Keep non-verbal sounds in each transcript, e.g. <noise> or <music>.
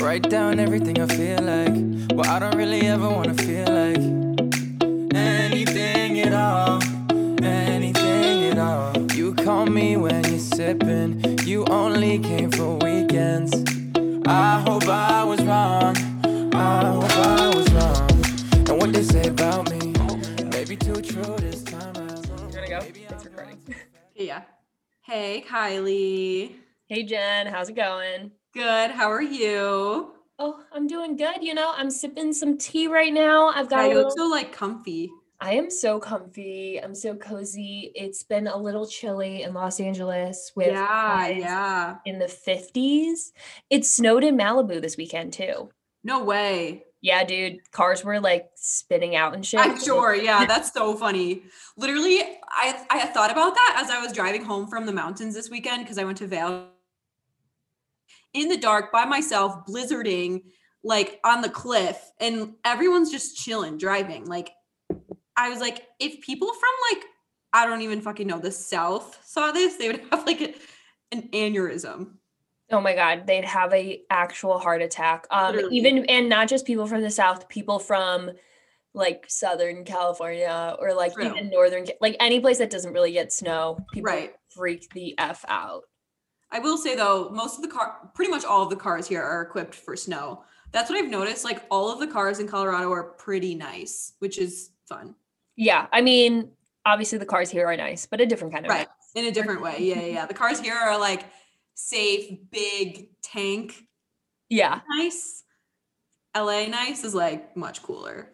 Write down everything I feel like. Well, I don't really ever wanna feel like anything at all. Anything at all. You call me when you're sipping. You only came for weekends. I hope I was wrong. I hope I was wrong. And what they say about me, maybe too true this time around. You gonna go? It's recording. Yeah. Hey, Kylie. Hey Jen, how's it going? Good. How are you? Oh, I'm doing good. You know, I'm sipping some tea right now. I've got a look little- so like comfy. I am so comfy. I'm so cozy. It's been a little chilly in Los Angeles with Yeah, yeah. in the 50s. It snowed in Malibu this weekend too. No way. Yeah, dude, cars were like spinning out and shit. I'm sure. Yeah, that's so funny. Literally, I I thought about that as I was driving home from the mountains this weekend because I went to Vail in the dark by myself, blizzarding, like on the cliff, and everyone's just chilling, driving. Like, I was like, if people from like I don't even fucking know the South saw this, they would <laughs> have like a, an aneurysm. Oh my god, they'd have a actual heart attack. Um Literally. even and not just people from the south, people from like southern California or like True. even northern like any place that doesn't really get snow, people Right. freak the f out. I will say though, most of the car, pretty much all of the cars here are equipped for snow. That's what I've noticed. Like all of the cars in Colorado are pretty nice, which is fun. Yeah, I mean, obviously the cars here are nice, but a different kind of Right. nice. In a different way. Yeah, yeah, yeah. The cars here are like safe, big tank, Yeah, nice. LA nice is like much cooler.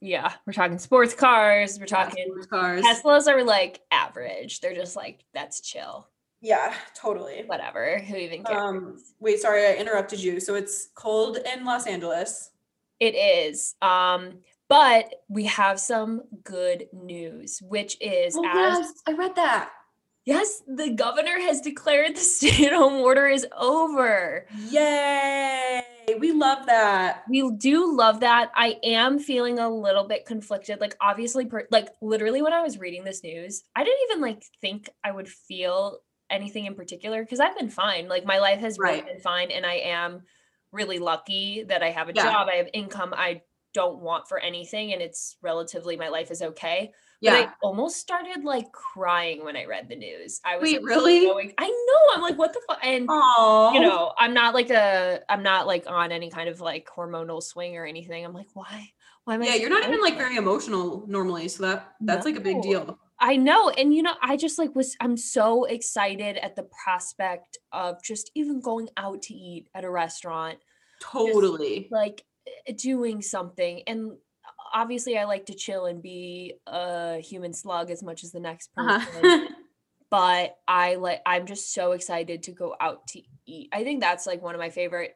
yeah. We're talking sports cars. We're Yeah, talking sports cars. Teslas are like average. They're just like that's chill. Yeah, totally. Whatever. Who even cares? Um, wait, sorry, I interrupted you. So it's cold in Los Angeles. It is. Um, but we have some good news, which is Oh, as yes, I read that. yes, the governor has declared the <laughs> stay-at-home order is over. Yay! We love that. We do love that. I am feeling a little bit conflicted. Like obviously, per- like literally when I was reading this news, I didn't even like think I would feel anything in particular because I've been fine. Like my life has really Right. been fine, and I am really lucky that I have a Yeah. job. I have income. I don't want for anything, and it's relatively my life is okay. Yeah. But I almost started like crying when I read the news. I was Wait, like, really? ex- I know. I'm like, what the fuck? And Oh, you know, I'm not like a, I'm not like on any kind of like hormonal swing or anything. I'm like, why? Why am I? yeah, you're not even like very emotional normally, so that that's like a big deal. I know. And you know, I just like was, I'm so excited at the prospect of just even going out to eat at a restaurant, Totally. like eh, doing something. And obviously, I like to chill and be a human slug as much as the next person. Uh-huh. <laughs> but I like I'm just so excited to go out to eat. I think that's like one of my favorite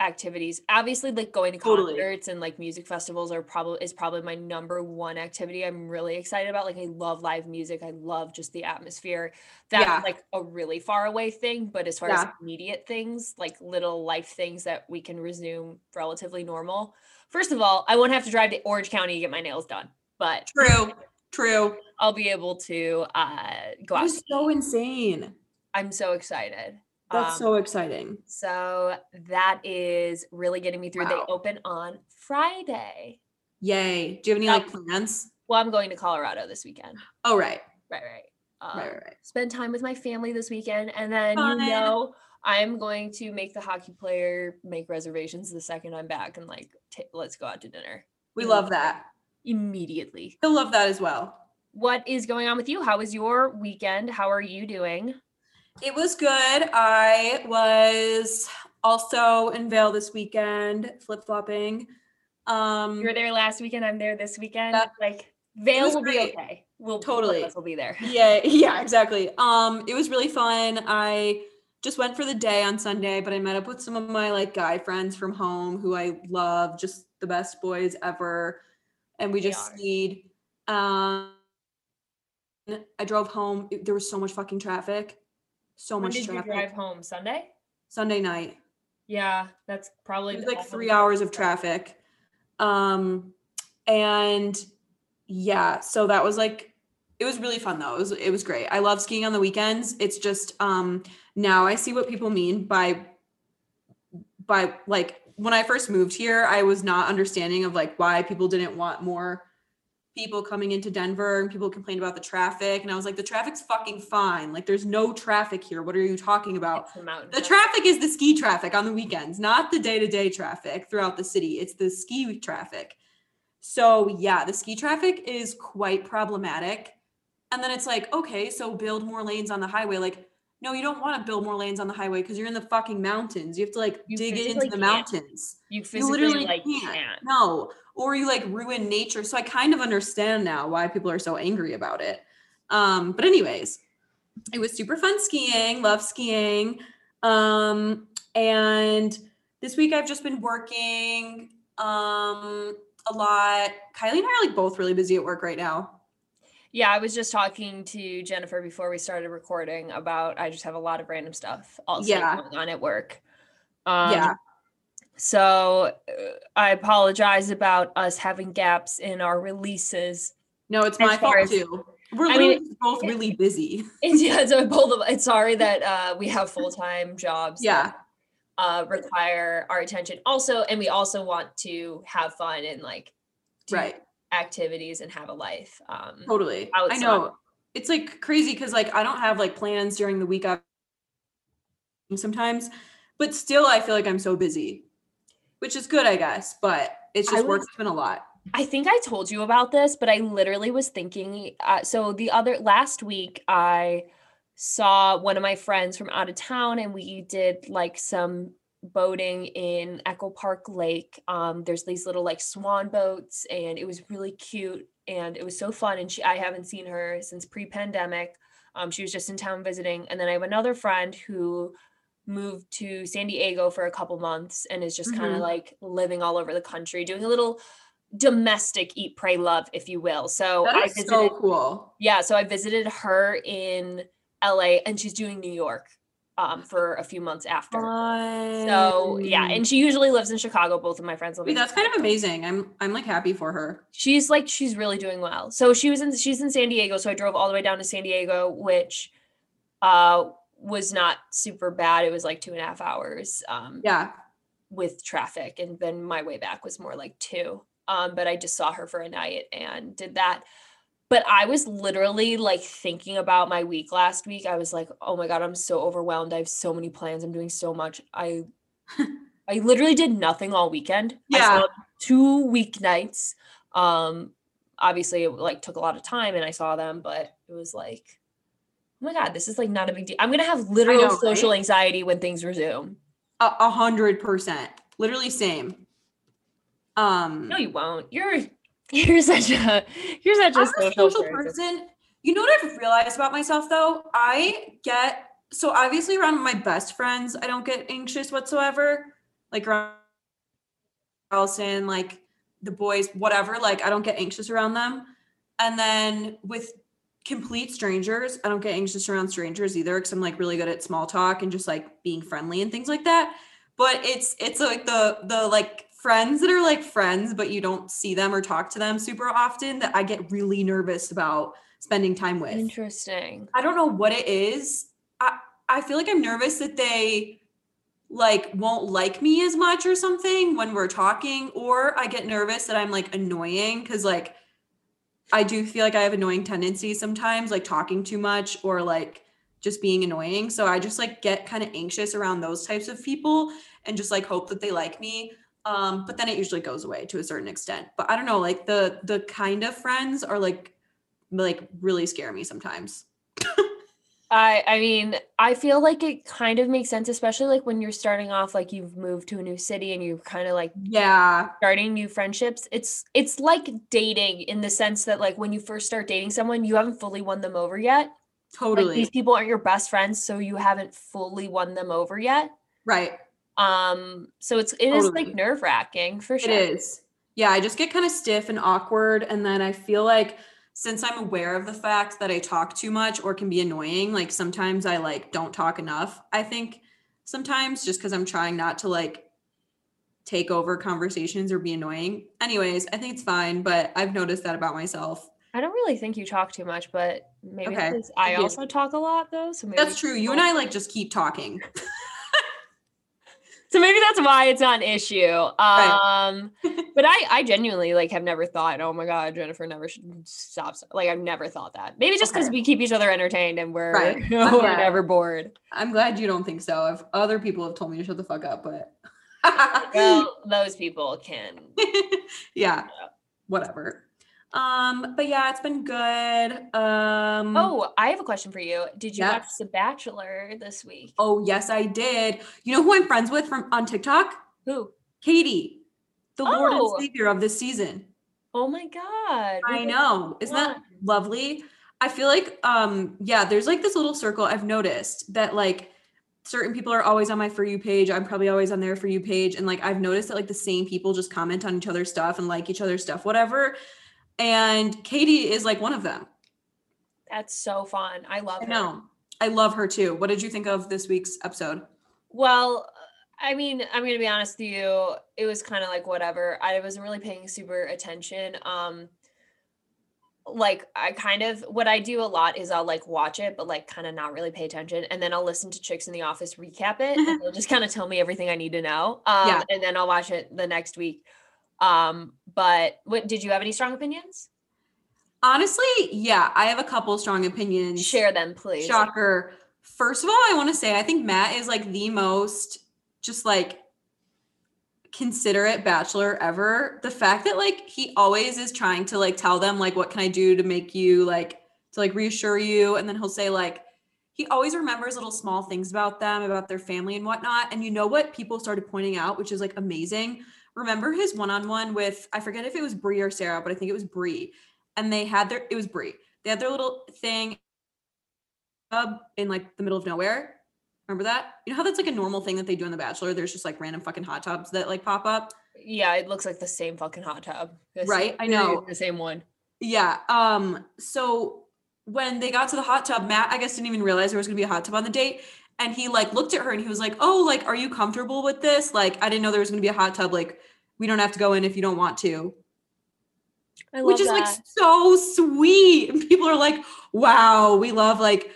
activities. Obviously, like going to Totally. concerts and like music festivals are probably is probably my number one activity. I'm really excited about. Like I love live music. I love just the atmosphere. That's Yeah. like a really far away thing. But as far as immediate things, like little life things that we can resume relatively normal. First of all, I won't have to drive to Orange County to get my nails done. But True. True. I'll be able to uh go out. so insane. I'm so excited. That's Um, so exciting. so that is really getting me through. Wow. They open on Friday. Yay. Do you have any like plans? Well, I'm going to Colorado this weekend. Oh, right. Right, right. Um, Right, right, right. Spend time with my family this weekend, and then Fun. you know I'm going to make the hockey player make reservations the second I'm back, and like t- let's go out to dinner We love that. immediately. He'll love that as well. What is going on with you? How was your weekend? How are you doing? It was good. I was also in Vail this weekend, flip flopping. Um, You were there last weekend. I'm there this weekend. Yeah. Like was will be okay. We'll Totally. Us will be there. <laughs> yeah, yeah, exactly. Um, it was really fun. I just went for the day on Sunday, but I met up with some of my like guy friends from home who I love, just the best boys ever. And we just skied. Um, I drove home. It- there was so much fucking traffic. So When much did you traffic. drive home? Sunday? Sunday night. Yeah, that's probably It was like three hours of traffic. Um, and yeah, so that was like it was really fun though. It was it was great. I love skiing on the weekends. It's just um now I see what people mean by by like when I first moved here, I was not understanding of like why people didn't want more people coming into Denver and people complained about the traffic. And I was like, the traffic's fucking fine. Like there's no traffic here. What are you talking about? The traffic is the ski traffic on the weekends, not the day-to-day traffic throughout the city. It's the ski traffic. So yeah, the ski traffic is quite problematic. And then it's like, okay, so build more lanes on the highway. Like, no, you don't want to build more lanes on the highway because you're in the fucking mountains. You have to like You dig into the can't. mountains. you You literally like can't. can't. No. Or you like ruin nature. So I kind of understand now why people are so angry about it. Um, but anyways, it was super fun skiing, love skiing. Um, and this week I've just been working um a lot. Kylie and I are like both really busy at work right now. Yeah, I was just talking to Jennifer before we started recording about I just have a lot of random stuff also Yeah. going on at work. Um, yeah. So uh, I apologize about us having gaps in our releases. No, it's my fault as- too. We're I mean, both really busy. <laughs> It's, yeah, so both of it's sorry that uh, we have full time jobs. that, Yeah. uh, require our attention also, and we also want to have fun and like Right. Activities and have a life. Um, Totally. I know. It's like crazy because like I don't have like plans during the week I sometimes, but still I feel like I'm so busy. Which is good, I guess, but it's just was- work's been a lot. I think I told you about this, but I literally was thinking. Uh, so the other last week, I saw one of my friends from out of town, and we did like some boating in Echo Park Lake. Um, there's these little like swan boats, and it was really cute, and it was so fun. And she, I haven't seen her since pre-pandemic. Um, she was just in town visiting, and then I have another friend who moved to San Diego for a couple months and is just kind Mhm. of like living all over the country, doing a little domestic eat pray love if you will so That i visited so cool. yeah so i visited her in la and she's doing new york um for a few months after. So yeah and she usually lives in chicago both of my friends live Wait, that's kind of amazing. I'm I'm like happy for her. she's like she's really doing well. So she was in she's in san diego so i drove all the way down to san diego which uh was not super bad. It was like two and a half hours um Yeah. with traffic and then my way back was more like two. Um but i just saw her for a night and did that but i was literally like thinking about my week last week i was like oh my god i'm so overwhelmed i have so many plans i'm doing so much i <laughs> i literally did nothing all weekend I Yeah. two weeknights um obviously it like took a lot of time and i saw them but it was like oh my god this is like not a big deal i'm gonna have literal know, social right? anxiety when things resume a hundred percent. Literally same. Um No, you won't. You're <laughs> you're such a you're such a I'm a social, social person. person. You know what I've realized about myself though? I get so obviously around my best friends, I don't get anxious whatsoever. Like around Allison, like the boys, whatever. Like I don't get anxious around them. And then with complete strangers, I don't get anxious around strangers either because I'm like really good at small talk and just like being friendly and things like that. But it's it's like the the like friends that are like friends, but you don't see them or talk to them super often that I get really nervous about spending time with. Interesting. I don't know what it is. I I feel like I'm nervous that they like won't like me as much or something when we're talking or I get nervous that I'm like annoying cuz like I do feel like I have annoying tendencies sometimes like talking too much or like just being annoying. So I just like get kind of anxious around those types of people and just like hope that they like me. Um but then it usually goes away to a certain extent. But I don't know like the the kind of friends are like like really scare me sometimes. I I mean, I feel like it kind of makes sense, especially like when you're starting off, like you've moved to a new city and you're kind of like Yeah. starting new friendships. It's it's like dating in the sense that like when you first start dating someone, you haven't fully won them over yet. Like Totally. these people aren't your best friends, so you haven't fully won them over yet. right. Um, so it's it is Totally. like nerve wracking for sure. It is. Yeah, I just get kind of stiff and awkward. And then I feel like since I'm aware of the fact that I talk too much or can be annoying, like sometimes I like don't talk enough. I think sometimes just because I'm trying not to like take over conversations or be annoying. Anyways, I think it's fine, but I've noticed that about myself. I don't really think you talk too much, but maybe Okay. I also talk a lot though. So maybe That's true. You and I like just keep talking. <laughs> so maybe that's why it's not an issue. Right. Um, but I, I genuinely like have never thought, oh my god, Jennifer never should stop. Like I've never thought that. Maybe just because Okay. we keep each other entertained and we're, Right. <laughs> we're never bored. I'm glad you don't think so. If other people have told me to shut the fuck up, but Well, those people can. <laughs> yeah, whatever. Um, but yeah, it's been good. Um, Oh, I have a question for you. Did you watch The Bachelor this week? oh yes, I did. You know who I'm friends with from on TikTok? Who? Katie, the Lord and Oh. Savior of this season. Oh my god. I know. Isn't that lovely? I feel like um yeah, there's like this little circle I've noticed that like certain people are always on my for you page. I'm probably always on their for you page and like I've noticed that like the same people just comment on each other's stuff and like each other's stuff whatever. And Katie is like one of them. That's so fun. I love I her. I love her too. What did you think of this week's episode? Well, I mean, I'm gonna be honest with you. It was kind of like whatever. I wasn't really paying super attention. Um, like I kind of what I do a lot is I'll like watch it, but like kind of not really pay attention, and then I'll listen to Chicks in the Office recap it, and <laughs> they'll just kind of tell me everything I need to know. Um, Yeah. and then I'll watch it the next week. Um, but what did you have any strong opinions? Honestly, yeah, I have a couple strong opinions. Share them, please. Shocker. First of all, I want to say I think Matt is like the most just like considerate bachelor ever. The fact that like he always is trying to like tell them like what can I do to make you like to like reassure you and then he'll say like he always remembers little small things about them, about their family and whatnot. And you know what people started pointing out, which is like amazing. Remember his one-on-one with I forget if it was Brie or Sarah, but I think it was Brie. And they had their it was Brie. They had their little thing in like the middle of nowhere. Remember that? You know how that's like a normal thing that they do in The Bachelor? There's just like random fucking hot tubs that like pop up. Yeah, it looks like the same fucking hot tub. It's Right, I know. the same one. Yeah. Um, so when they got to the hot tub, Matt, I guess, didn't even realize there was gonna be a hot tub on the date. And he like looked at her and he was like, Oh, like, are you comfortable with this? Like, I didn't know there was gonna be a hot tub. Like, we don't have to go in if you don't want to. Which is that. like so sweet. And <laughs> people are like, wow, we love like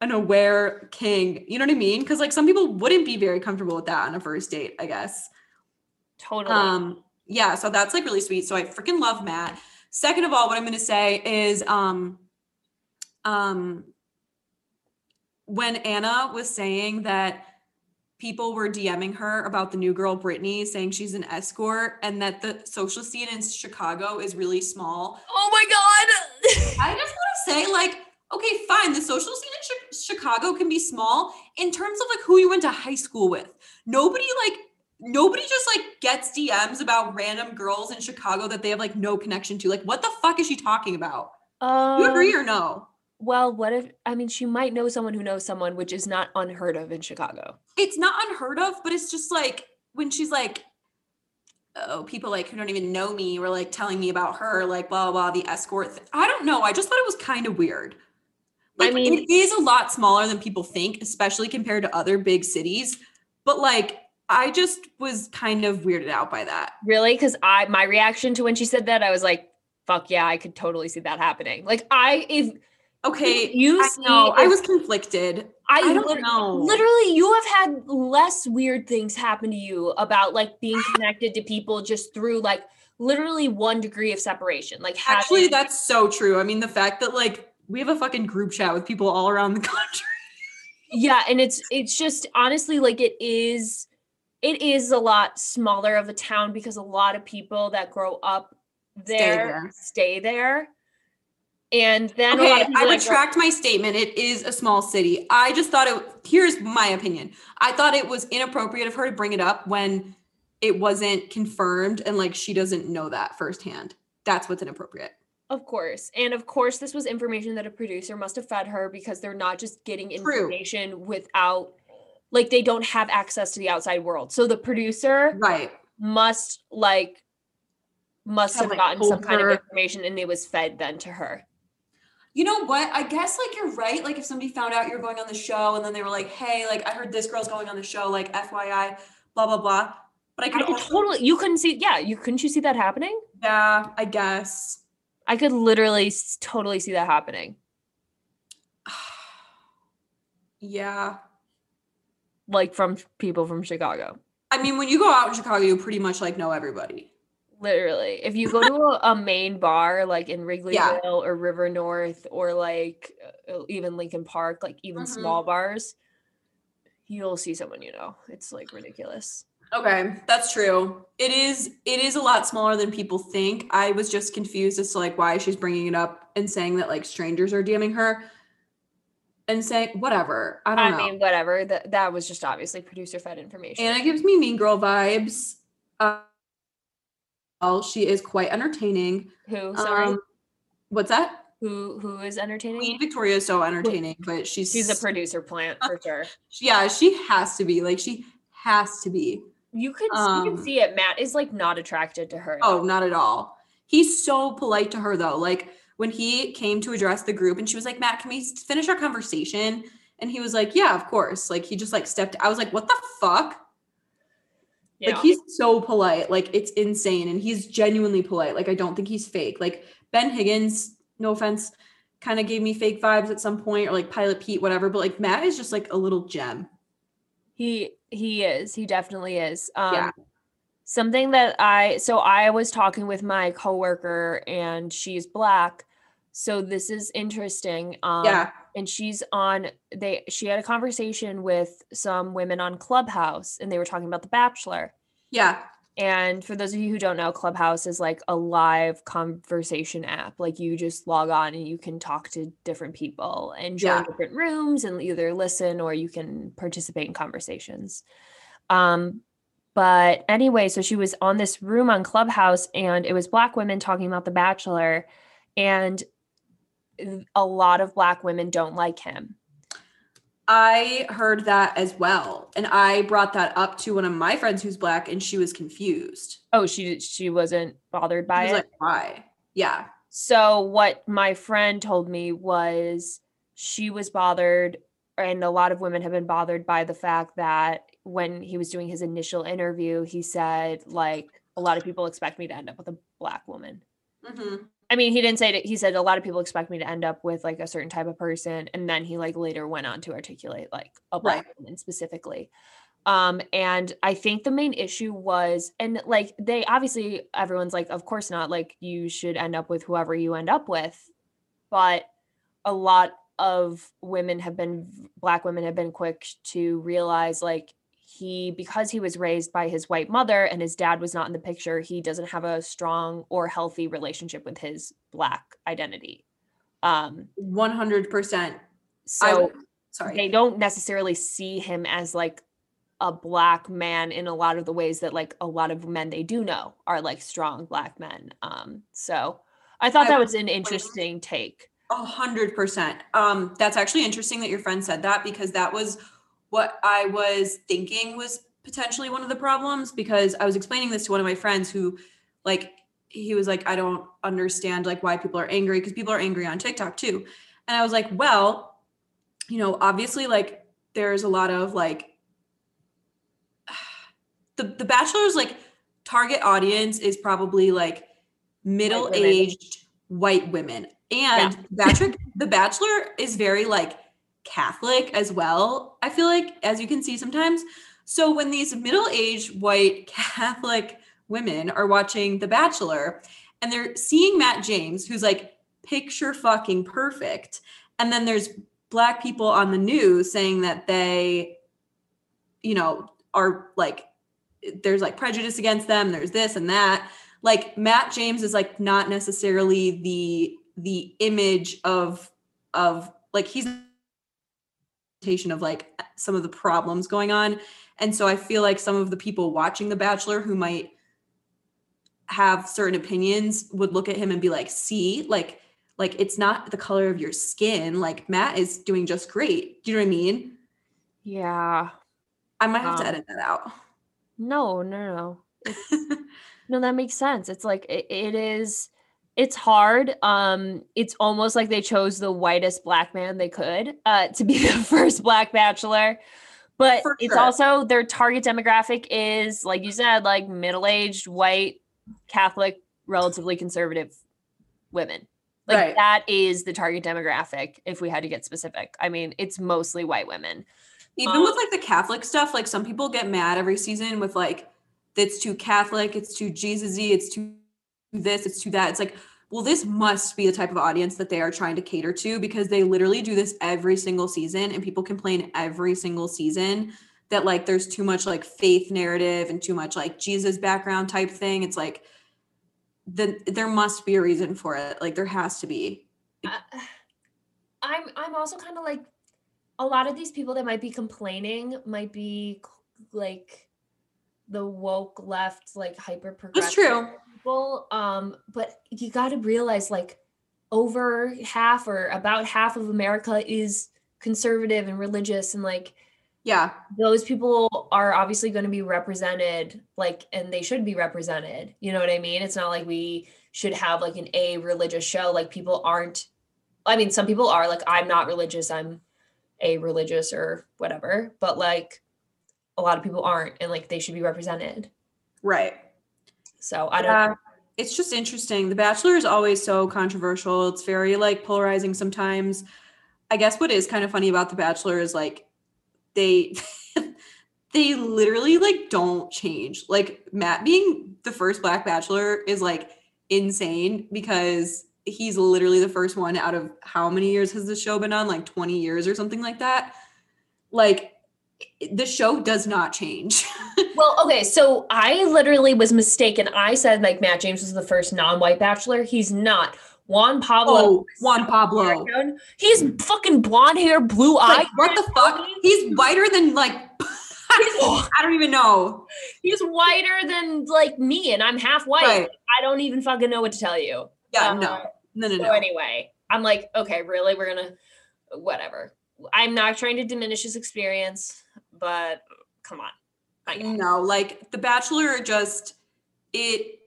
an aware king. You know what I mean? Because like some people wouldn't be very comfortable with that on a first date, I guess. totally. Um, yeah, so that's like really sweet. So I freaking love Matt. Second of all, what I'm gonna say is um um when Anna was saying that people were DMing her about the new girl Brittany, saying she's an escort and that the social scene in Chicago is really small. oh my god. I just want to say, like, okay, fine, the social scene in Chi- Chicago can be small in terms of like who you went to high school with. Nobody like nobody just like gets DMs about random girls in Chicago that they have like no connection to. Like, what the fuck is she talking about? um, You agree or no? Well, what if I mean she might know someone who knows someone, which is not unheard of in Chicago. It's not unheard of, but it's just like when she's like, oh, people like who don't even know me were like telling me about her, like blah blah, blah the escort. Th- I don't know. I just thought it was kind of weird. I Like mean- it is a lot smaller than people think, especially compared to other big cities. But like, I just was kind of weirded out by that. Really? Because I my reaction to when she said that, I was like, fuck yeah, I could totally see that happening. Like I if Okay, you I see know. I was conflicted. I, I don't know. Literally, you have had less weird things happen to you about like being <sighs> connected to people just through like literally one degree of separation. Like Actually, that's so true. I mean, the fact that like we have a fucking group chat with people all around the <laughs> country. yeah and it's it's just honestly like it is it is a lot smaller of a town because a lot of people that grow up Stay there there. stay there and then Okay, I retract my statement. It is a small city. I just thought it. Here's my opinion. I thought it was inappropriate of her to bring it up when it wasn't confirmed and like she doesn't know that firsthand. That's what's inappropriate. of course and of course this was information that a producer must have fed her because they're not just getting True. information without like they don't have access to the outside world so the producer Right. must like must Have, have like, gotten some told kind of information and it was fed then to her You know what? I guess like you're right. Like if somebody found out you're going on the show and then they were like, "Hey, like I heard this girl's going on the show. Like FYI, blah blah blah." But I I could could also, totally you couldn't see yeah you couldn't you see that happening yeah, I guess. I could literally totally see that happening. <sighs> yeah. like from people from Chicago. I mean, when you go out in Chicago, you pretty much like know everybody. Literally, if you go to a, a main bar like in Wrigleyville or River North or like uh, even Lincoln Park, like even Mhm. small bars, you'll see someone you know. It's like ridiculous. Okay, that's true. It is it is a lot smaller than people think. I was just confused as to like why she's bringing it up and saying that like strangers are DMing her and saying whatever. I don't I know. I mean, whatever. That that was just obviously producer fed information. And it gives me mean girl vibes. Uh, she is quite entertaining. who? Sorry, Um, what's that? who? Who is entertaining? Queen Victoria is so entertaining, but she's She's a producer plant for sure. <laughs> yeah, she has to be like she has to be. You could you Um, can see it. Matt is like not attracted to her. Oh, not at all. He's so polite to her though. Like when he came to address the group and she was like, Matt, can we finish our conversation? And he was like, Yeah, of course. Like he just like stepped. I was like, What the fuck? Yeah. Like he's so polite. Like it's insane. And he's genuinely polite. Like I don't think he's fake. Like Ben Higgins, no offense, kind of gave me fake vibes at some point, or like Pilot Pete, whatever. But like Matt is just like a little gem. He he is. He definitely is. Um Yeah. something that I so I was talking with my coworker and she's black. So this is interesting. Um yeah. and she's on they she had a conversation with some women on Clubhouse and they were talking about The Bachelor. Yeah. And for those of you who don't know, Clubhouse is like a live conversation app. Like you just log on and you can talk to different people and join Yeah. different rooms and either listen or you can participate in conversations. Um, but anyway, so she was on this room on Clubhouse and it was black women talking about The Bachelor. And a lot of black women don't like him. I heard that as well. And I brought that up to one of my friends who's black and she was confused. Oh, she she wasn't bothered by was it. like, why? Yeah. So what my friend told me was she was bothered and a lot of women have been bothered by the fact that when he was doing his initial interview he said like a lot of people expect me to end up with a black woman. hmm I mean, he didn't say that he said a lot of people expect me to end up with like a certain type of person and then he like later went on to articulate like a black woman specifically. Um and I think the main issue was and like they obviously everyone's like of course not like you should end up with whoever you end up with but a lot of women have been black women have been quick to realize like he because he was raised by his white mother and his dad was not in the picture he doesn't have a strong or healthy relationship with his black identity um 100%. so sorry. they don't necessarily see him as like a black man in a lot of the ways that like a lot of men they do know are like strong black men um so i thought I that was an interesting take A hundred percent. Um, that's actually interesting that your friend said that because that was what I was thinking was potentially one of the problems because I was explaining this to one of my friends who like he was like, I don't understand like why people are angry because people are angry on TikTok too. And I was like, well, you know, obviously like there's a lot of like <sighs> the the bachelor's like target audience is probably like middle-aged white women. And Bachelor, the Bachelor is very like Catholic as well. I feel like, as you can see sometimes. So when these middle-aged white <laughs> Catholic women are watching The Bachelor and they're seeing Matt James, who's like picture fucking perfect, and then there's black people on the news saying that they, you know, are like there's like prejudice against them. There's this and that. Like Matt James is like not necessarily the the image of of like he's of like some of the problems going on. And so i feel like some of the people watching the bachelor who might have certain opinions would look at him and be like see like like it's not the color of your skin. Like matt is doing just great. Do you know what i mean? Yeah. I might have to Um, edit that out. no no no no <laughs> that makes sense. It's like it, it is it's hard um it's almost like they chose the whitest black man they could uh to be <laughs> the first black bachelor but For it's sure. also their target demographic is like you said like middle-aged white catholic relatively conservative women like Right. that is the target demographic if we had to get specific i mean it's mostly white women Even Um, with like the Catholic stuff, like some people get mad every season with like it's too Catholic, it's too Jesus-y, it's too this, it's too that. It's like, well, this must be the type of audience that they are trying to cater to because they literally do this every single season and people complain every single season that like there's too much like faith narrative and too much like Jesus background type thing. It's like then there must be a reason for it. Like there has to be. I- I'm I'm also kind of like a lot of these people that might be complaining might be like the woke left, like hyper progressive true. People. Um, but you got to realize like over half or about half of America is conservative and religious, and like Yeah. those people are obviously going to be represented like and they should be represented you know what i mean it's not like we should have like an a religious show like people aren't i mean some people are like i'm not religious i'm a religious or whatever but like a lot of people aren't and like they should be represented Right. So i don't it's just interesting. The Bachelor is always so controversial. It's very like polarizing sometimes. I guess what is kind of funny about The Bachelor is like they <laughs> they literally like don't change. Like Matt being the first black bachelor is like insane because he's literally the first one out of how many years has the show been on? Like 20 years or something like that. Like the show does not change. <laughs> well okay so i literally was mistaken i said like matt james was the first non-white bachelor he's not juan pablo oh, Juan Pablo. American. He's fucking blonde hair, blue eyes. Like, what the fuck? He's whiter than like <laughs> I don't even know. He's whiter than like me, and I'm half white. Right. I don't even fucking know what to tell you. Yeah, Uh, no. No, no, So no. anyway, I'm like, okay, really? We're gonna whatever. I'm not trying to diminish his experience, but come on. I know. No, like The Bachelor just it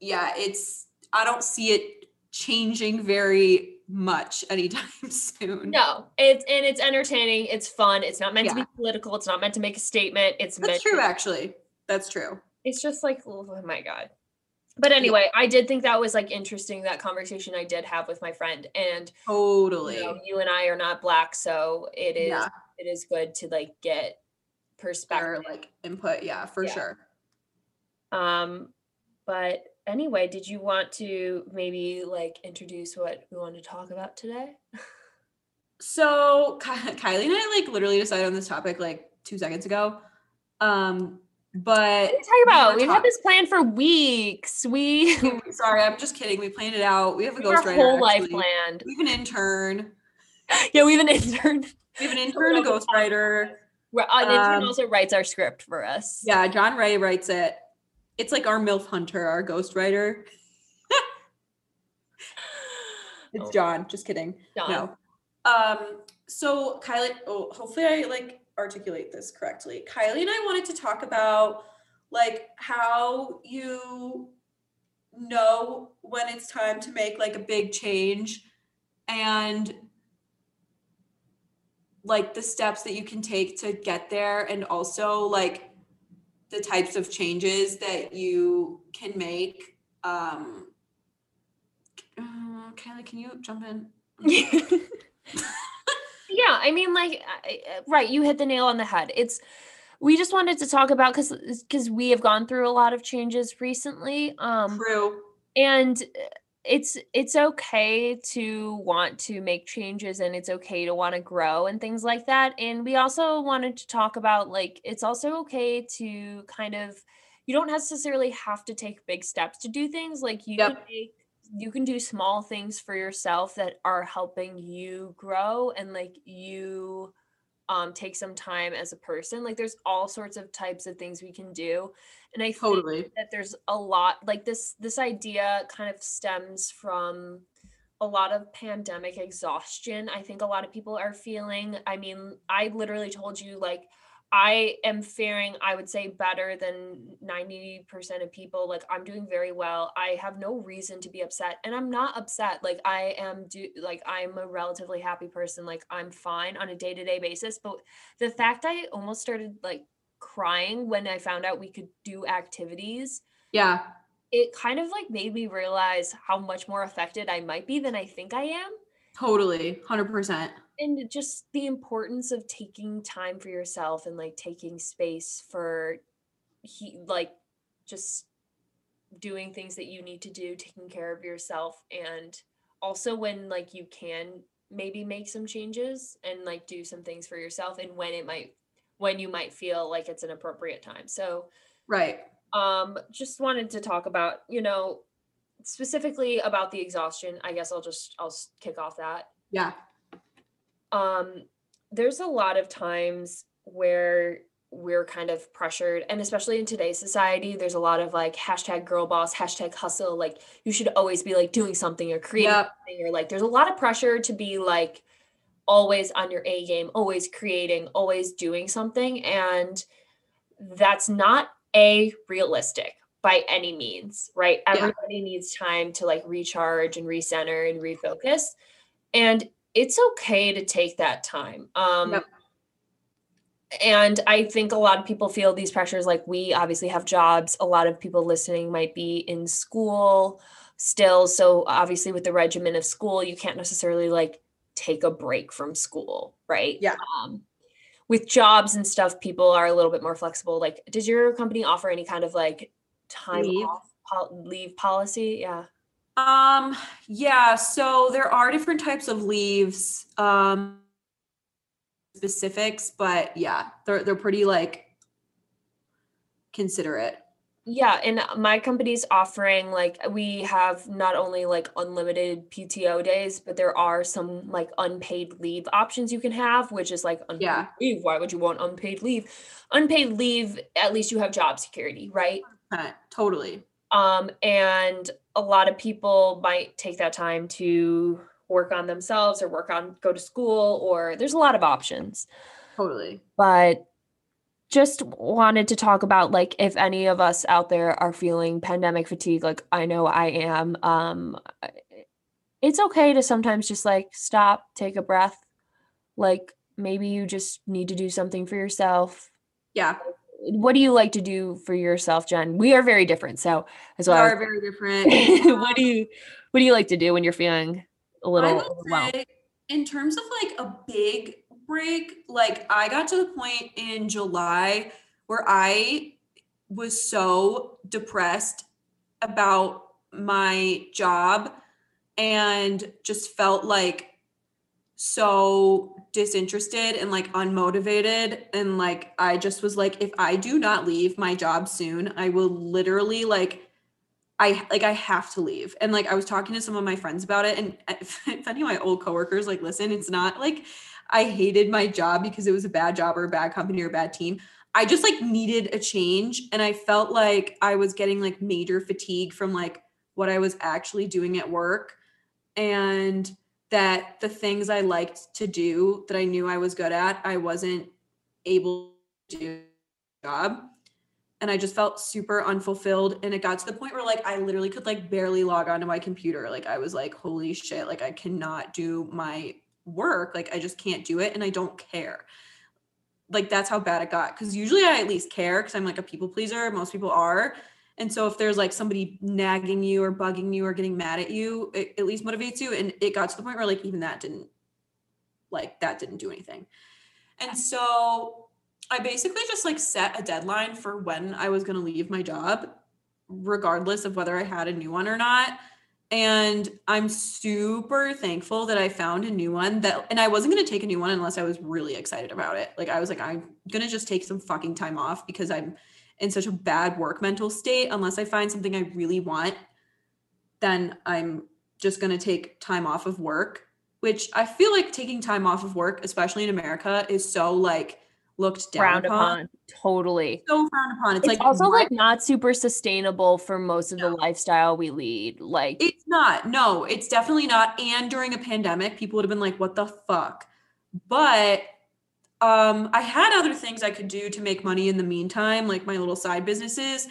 yeah, it's I don't see it changing very much anytime <laughs> soon. No, it's and it's entertaining. It's fun. It's not meant to be political. It's not meant to make a statement. It's meant That's true to actually. That's true. it's just like oh my god but anyway i did think that was like interesting that conversation i did have with my friend and Totally. you, know, you and i are not black so it is Yeah. it is good to like get Or perspective like input, yeah, for Yeah. sure. um but anyway did you want to maybe like introduce what we want to talk about today So Ky- Kylie and I like literally decided on this topic like two seconds ago. Um, but what are you talking about we've talk- had this plan for weeks we <laughs> Sorry, I'm just kidding. We planned it out. We have a we have our ghostwriter. whole life actually. planned We have an intern. <laughs> yeah we have an intern We have an <laughs> intern, a ghostwriter. Ri- an intern Um, also writes our script for us Yeah, John Ray writes it. It's like our MILF Hunter, our ghostwriter. <laughs> It's Oh. John. Just kidding. John. No. Um, so Kylie, oh, hopefully I like articulate this correctly. Kylie and I wanted to talk about like how you know when it's time to make like a big change and like the steps that you can take to get there and also like the types of changes that you can make um uh, Kylie, can you jump in <laughs> yeah i mean like right you hit the nail on the head it's we just wanted to talk about because because we have gone through a lot of changes recently um True. and it's it's okay to want to make changes and it's okay to want to grow and things like that and we also wanted to talk about like it's also okay to kind of you don't necessarily have to take big steps to do things like you Yep. can make you can do small things for yourself that are helping you grow and like you um take some time as a person like there's all sorts of types of things we can do and i think Totally. that there's a lot like this this idea kind of stems from a lot of pandemic exhaustion i think a lot of people are feeling i mean i literally told you like i am faring i would say better than 90% of people like i'm doing very well i have no reason to be upset and i'm not upset like i am do like i'm a relatively happy person like i'm fine on a day-to-day basis but the fact i almost started like crying when I found out we could do activities, Yeah. it kind of like made me realize how much more affected I might be than I think I am. Totally, 100%. and just the importance of taking time for yourself and like taking space for he like just doing things that you need to do taking care of yourself and also when like you can maybe make some changes and like do some things for yourself and when it might when you might feel like it's an appropriate time so Right. um just wanted to talk about you know specifically about the exhaustion i guess i'll just i'll kick off that Yeah. um there's a lot of times where we're kind of pressured and especially in today's society there's a lot of like hashtag girl boss hashtag hustle like you should always be like doing something or creating Yep. something or like there's a lot of pressure to be like always on your a game always creating always doing something and that's not a realistic by any means right Yeah. everybody needs time to like recharge and recenter and refocus and it's okay to take that time um Yep. and i think a lot of people feel these pressures like we obviously have jobs a lot of people listening might be in school still so obviously with the regimen of school you can't necessarily like take a break from school right Yeah. um with jobs and stuff people are a little bit more flexible like does your company offer any kind of like time Leave? off pol- leave policy yeah Um, yeah, so there are different types of leaves, um, specifics, but yeah, they're they're pretty like considerate. Yeah, and my company's offering like we have not only like unlimited PTO days, but there are some like unpaid leave options you can have, which is like unpaid Yeah. leave. Why would you want unpaid leave? Unpaid leave, at least you have job security, right? Totally. Um, and a lot of people might take that time to work on themselves or work on go to school, or there's a lot of options Totally. but just wanted to talk about like if any of us out there are feeling pandemic fatigue like i know i am um it's okay to sometimes just like stop take a breath like maybe you just need to do something for yourself Yeah. What do you like to do for yourself jen we are very different so as well, we are very different. <laughs> what do um, you what do you like to do when you're feeling a little say, in terms of like a big break, like I got to the point in July where I was so depressed about my job and just felt like so disinterested and like unmotivated and like I just was like if I do not leave my job soon I will literally like I like I have to leave. And like I was talking to some of my friends about it and if, uh, <laughs> if any of my old coworkers like listen, it's not like I hated my job because it was a bad job or a bad company or a bad team. I just like needed a change and I felt like I was getting like major fatigue from like what I was actually doing at work and that the things I liked to do that I knew I was good at, I wasn't able to do job and I just felt super unfulfilled. And it got to the point where like I literally could like barely log onto my computer. Like I was like, holy shit, like I cannot do my work. Like I just can't do it and I don't care. Like that's how bad it got. Cause usually I at least care because I'm like a people pleaser. Most people are. And so if there's like somebody nagging you or bugging you or getting mad at you, it at least motivates you. And it got to the point where like even that didn't like that didn't do anything. And so I basically just like set a deadline for when I was going to leave my job, regardless of whether I had a new one or not. And I'm super thankful that I found a new one that, and I wasn't going to take a new one unless I was really excited about it. Like, I was like, I'm going to just take some fucking time off because I'm in such a bad work mental state. Unless I find something I really want, then I'm just going to take time off of work, which I feel like taking time off of work, especially in America, is so like, looked down frowned upon. upon totally So frowned upon. It's, it's, like also what? like not super sustainable for most of the lifestyle we lead like it's not. No, it's definitely not. And during a pandemic, people would have been like, "What the fuck?" But um, I had other things I could do to make money in the meantime, like my little side businesses,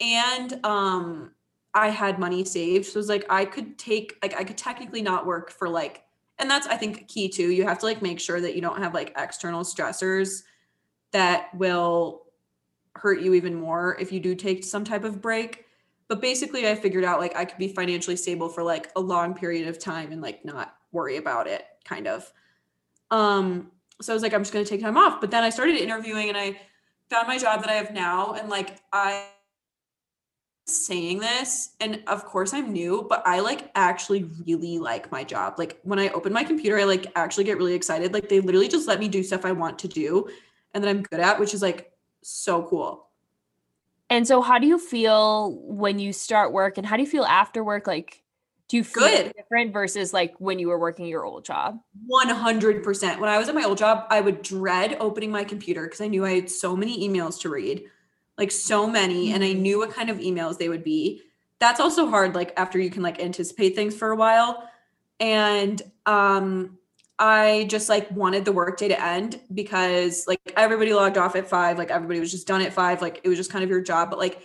and um, I had money saved. So it was like I could take, like, I could technically not work for like, and that's I think key too. You have to like make sure that you don't have like external stressors that will hurt you even more if you do take some type of break. But basically, I figured out like I could be financially stable for like a long period of time and like not worry about it kind of. Um so I was like I'm just going to take time off, but then I started interviewing and I found my job that I have now and like I saying this and of course I'm new, but I like actually really like my job. Like when I open my computer, I like actually get really excited. Like they literally just let me do stuff I want to do and that I'm good at, which is like so cool. And so how do you feel when you start work and how do you feel after work? Like do you feel Good. different versus like when you were working your old job? 100%. When I was at my old job, I would dread opening my computer because I knew I had so many emails to read, like so many, and I knew what kind of emails they would be. That's also hard, like after you can like anticipate things for a while. And um, I just like wanted the workday to end because like everybody logged off at five, like everybody was just done at five, like it was just kind of your job. But like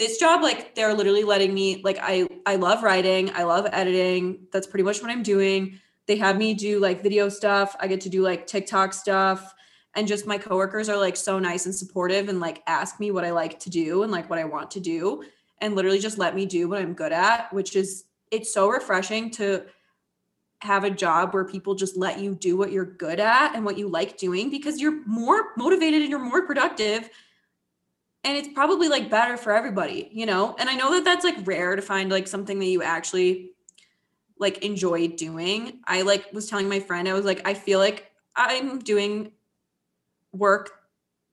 this job like they're literally letting me like i i love writing i love editing that's pretty much what i'm doing. They have me do like video stuff i get to do like tiktok stuff and just my coworkers are like so nice and supportive and like ask me what i like to do and like what i want to do and literally just let me do what i'm good at which is it's so refreshing to have a job where people just let you do what you're good at and what you like doing because you're more motivated and you're more productive and it's probably like better for everybody you know and i know that that's like rare to find like something that you actually like enjoy doing i like was telling my friend i was like i feel like i'm doing work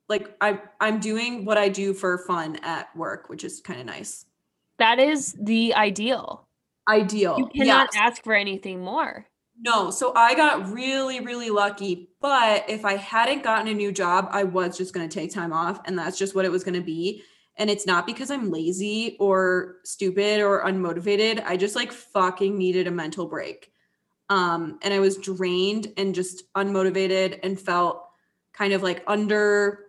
like i i'm doing what i do for fun at work which is kind of nice That is the ideal. ideal You cannot yes. ask for anything more. No, so I got really, really lucky. But if I hadn't gotten a new job, I was just going to take time off, and that's just what it was going to be. And it's not because I'm lazy or stupid or unmotivated. I just like fucking needed a mental break. Um, and I was drained and just unmotivated and felt kind of like under,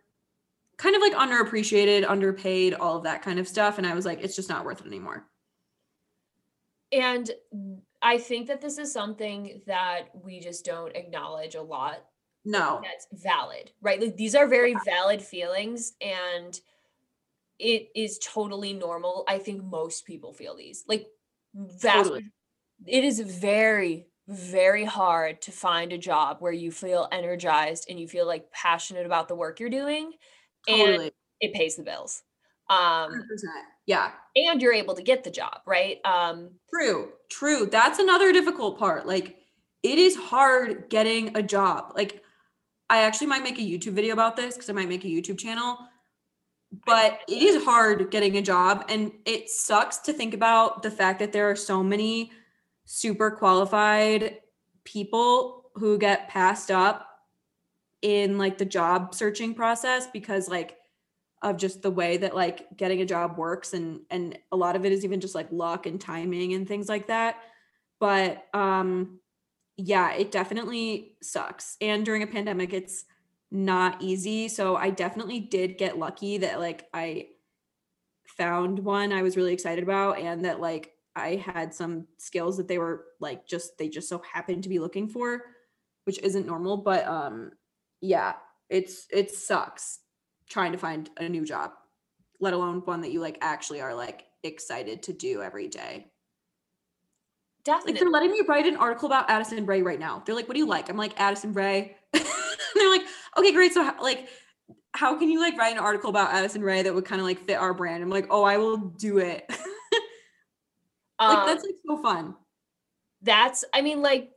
kind of like underappreciated, underpaid, all of that kind of stuff. And I was like, it's just not worth it anymore. And I think that this is something that we just don't acknowledge a lot. No, That's valid, right? Like these are very valid feelings and it is totally normal. I think most people feel these. Like vast Totally. it is very very hard to find a job where you feel energized and you feel like passionate about the work you're doing and it pays the bills. Um 100%. Yeah. and you're able to get the job, right? Um True, true. That's another difficult part. Like, it is hard getting a job. Like, I actually might make a YouTube video about this because I might make a YouTube channel. But it is hard getting a job. And it sucks to think about the fact that there are so many super qualified people who get passed up in like the job searching process because, like, of just the way that like getting a job works and and a lot of it is even just like luck and timing and things like that. But um yeah it definitely sucks. And during a pandemic it's not easy. So i definitely did get lucky that like i found one i was really excited about and that like i had some skills that they were like just they just so happened to be looking for which isn't normal but um yeah it's it sucks trying to find a new job, let alone one that you like actually are like excited to do every day. Definitely. Like they're letting me write an article about Addison Rae right now. They're like, "What do you like?" I'm like, "Addison Rae." <laughs> they're like, "Okay, great. So how, like how can you like write an article about Addison Rae that would kind of like fit our brand?" I'm like, "Oh, I will do it." <laughs> like um, that's like so fun. that's i mean like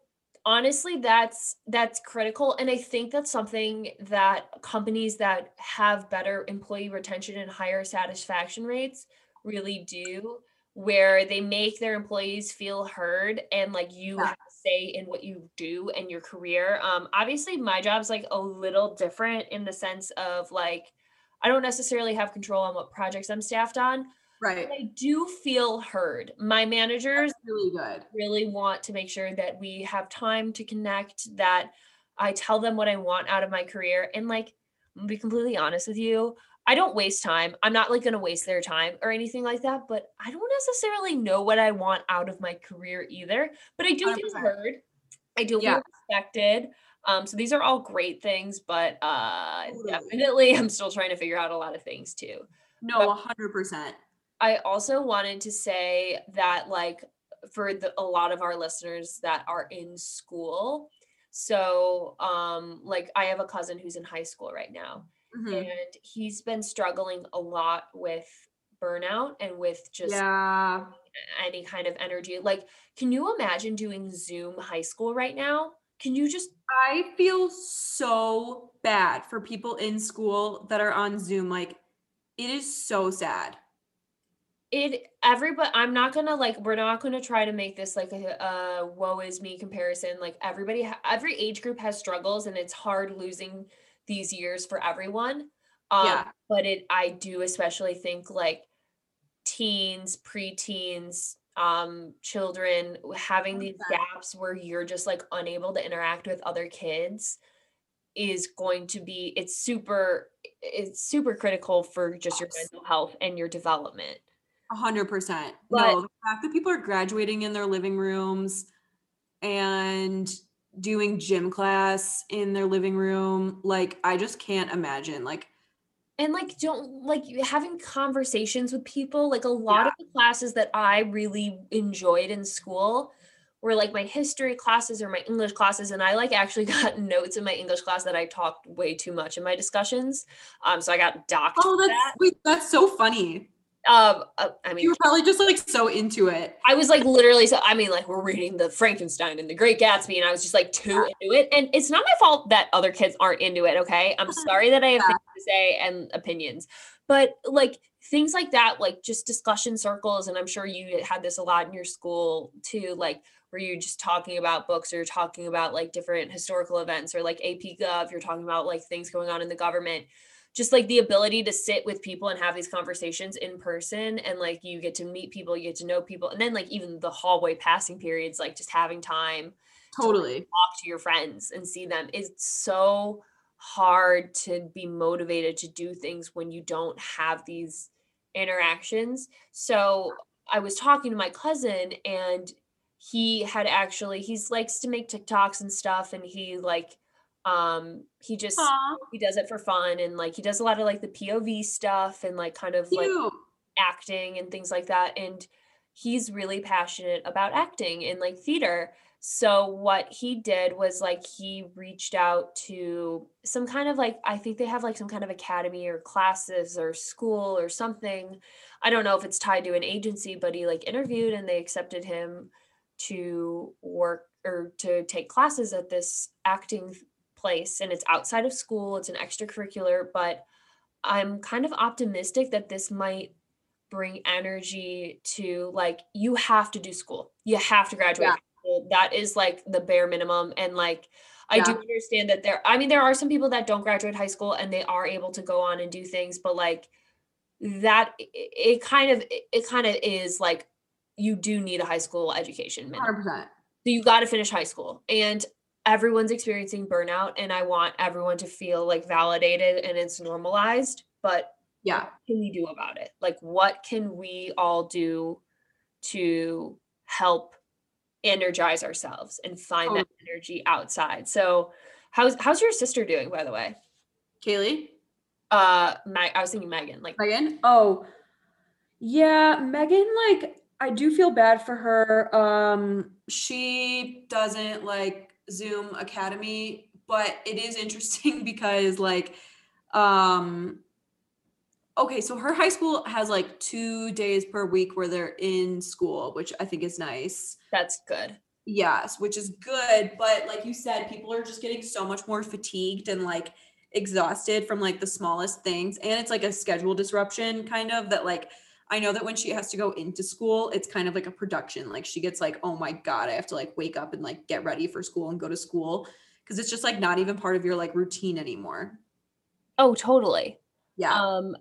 honestly that's that's critical and i think that's something that companies that have better employee retention and higher satisfaction rates really do where they make their employees feel heard and like you Yeah. have a say in what you do and your career um obviously my job's like a little different in the sense of like i don't necessarily have control on what projects i'm staffed on Right. but i do feel heard my managers Really good. really want to make sure that we have time to connect, that I tell them what I want out of my career. And like, be completely honest with you, I don't waste time. I'm not like going to waste their time or anything like that, but I don't necessarily know what I want out of my career either. But I do feel 100%. heard. I do Yeah. feel respected. Um, so these are all great things, but uh, Totally. definitely <laughs> I'm still trying to figure out a lot of things too. No, hundred percent. I also wanted to say that like for the, a lot of our listeners that are in school. So, um, like I have a cousin who's in high school right now, Mhm. and he's been struggling a lot with burnout and with just Yeah. any kind of energy. Like, can you imagine doing Zoom high school right now? Can you just I feel so bad for people in school that are on Zoom. Like, it is so sad. It everybody i'm not gonna like we're not gonna try to make this like a uh woe is me comparison. Like everybody every age group has struggles and it's hard losing these years for everyone. Um Yeah. but it i do especially think like teens preteens um children having these gaps where you're just like unable to interact with other kids is going to be it's super it's super critical for just your mental health and your development. A hundred percent. No, the fact that people are graduating in their living rooms and doing gym class in their living room, like I just can't imagine. Like, and like don't like having conversations with people like a lot of the classes that i really enjoyed in school were like my history classes or my english classes and i like actually <laughs> got notes in my english class that i talked way too much in my discussions um so i got docked oh, that's wait, that's so funny. Um uh, i mean You were probably just like so into it. I was like literally so I mean like we're reading the Frankenstein and the Great Gatsby and I was just like too into it. And it's not my fault that other kids aren't into it okay? I'm sorry that I have Yeah. things to say and opinions. But like things like that like just discussion circles and I'm sure you had this a lot in your school too like where you're just talking about books or you're talking about like different historical events or like AP Gov you're talking about like things going on in the government just like the ability to sit with people and have these conversations in person and like you get to meet people you get to know people and then like even the hallway passing periods like just having time Totally. talk to your friends and see them is so hard to be motivated to do things when you don't have these interactions so i was talking to my cousin and he had actually he's likes to make tiktoks and stuff and he like um he just Aw, he does it for fun and like he does a lot of like the POV stuff and like kind of like acting and things like that and he's really passionate about acting and like theater. So what he did was like he reached out to some kind of like I think they have like some kind of academy or classes or school or something. I don't know if it's tied to an agency but he like interviewed and they accepted him to work or to take classes at this acting place and it's outside of school it's an extracurricular but i'm kind of optimistic that this might bring energy to like you have to do school you have to graduate Yeah. that is like the bare minimum and like i do understand that there i mean there are some people that don't graduate high school and they are able to go on and do things but like that it, kind of it, kind of is like you do need a high school education minimum. Hundred percent. So you got to finish high school and everyone's experiencing burnout and I want everyone to feel like validated and it's normalized, but Yeah. what can we do about it? Like what can we all do to help energize ourselves and find that energy outside? So how's how's your sister doing by the way? Kaylee, Uh Mag- I was thinking Megan like Megan. Oh, yeah, Megan. Like, I do feel bad for her. Um, she doesn't like Zoom Academy, but it is interesting <laughs> because like, um, okay, so her high school has like two days per week where they're in school, which I think is nice. that's good. Yes, which is good, but like you said, people are just getting so much more fatigued and like exhausted from like the smallest things and it's like a schedule disruption kind of that like I know that when she has to go into school, it's kind of like a production. Like she gets like, "Oh my god, I have to like wake up and like get ready for school and go to school." Cuz it's just like not even part of your like routine anymore. Oh, totally. Yeah. Um,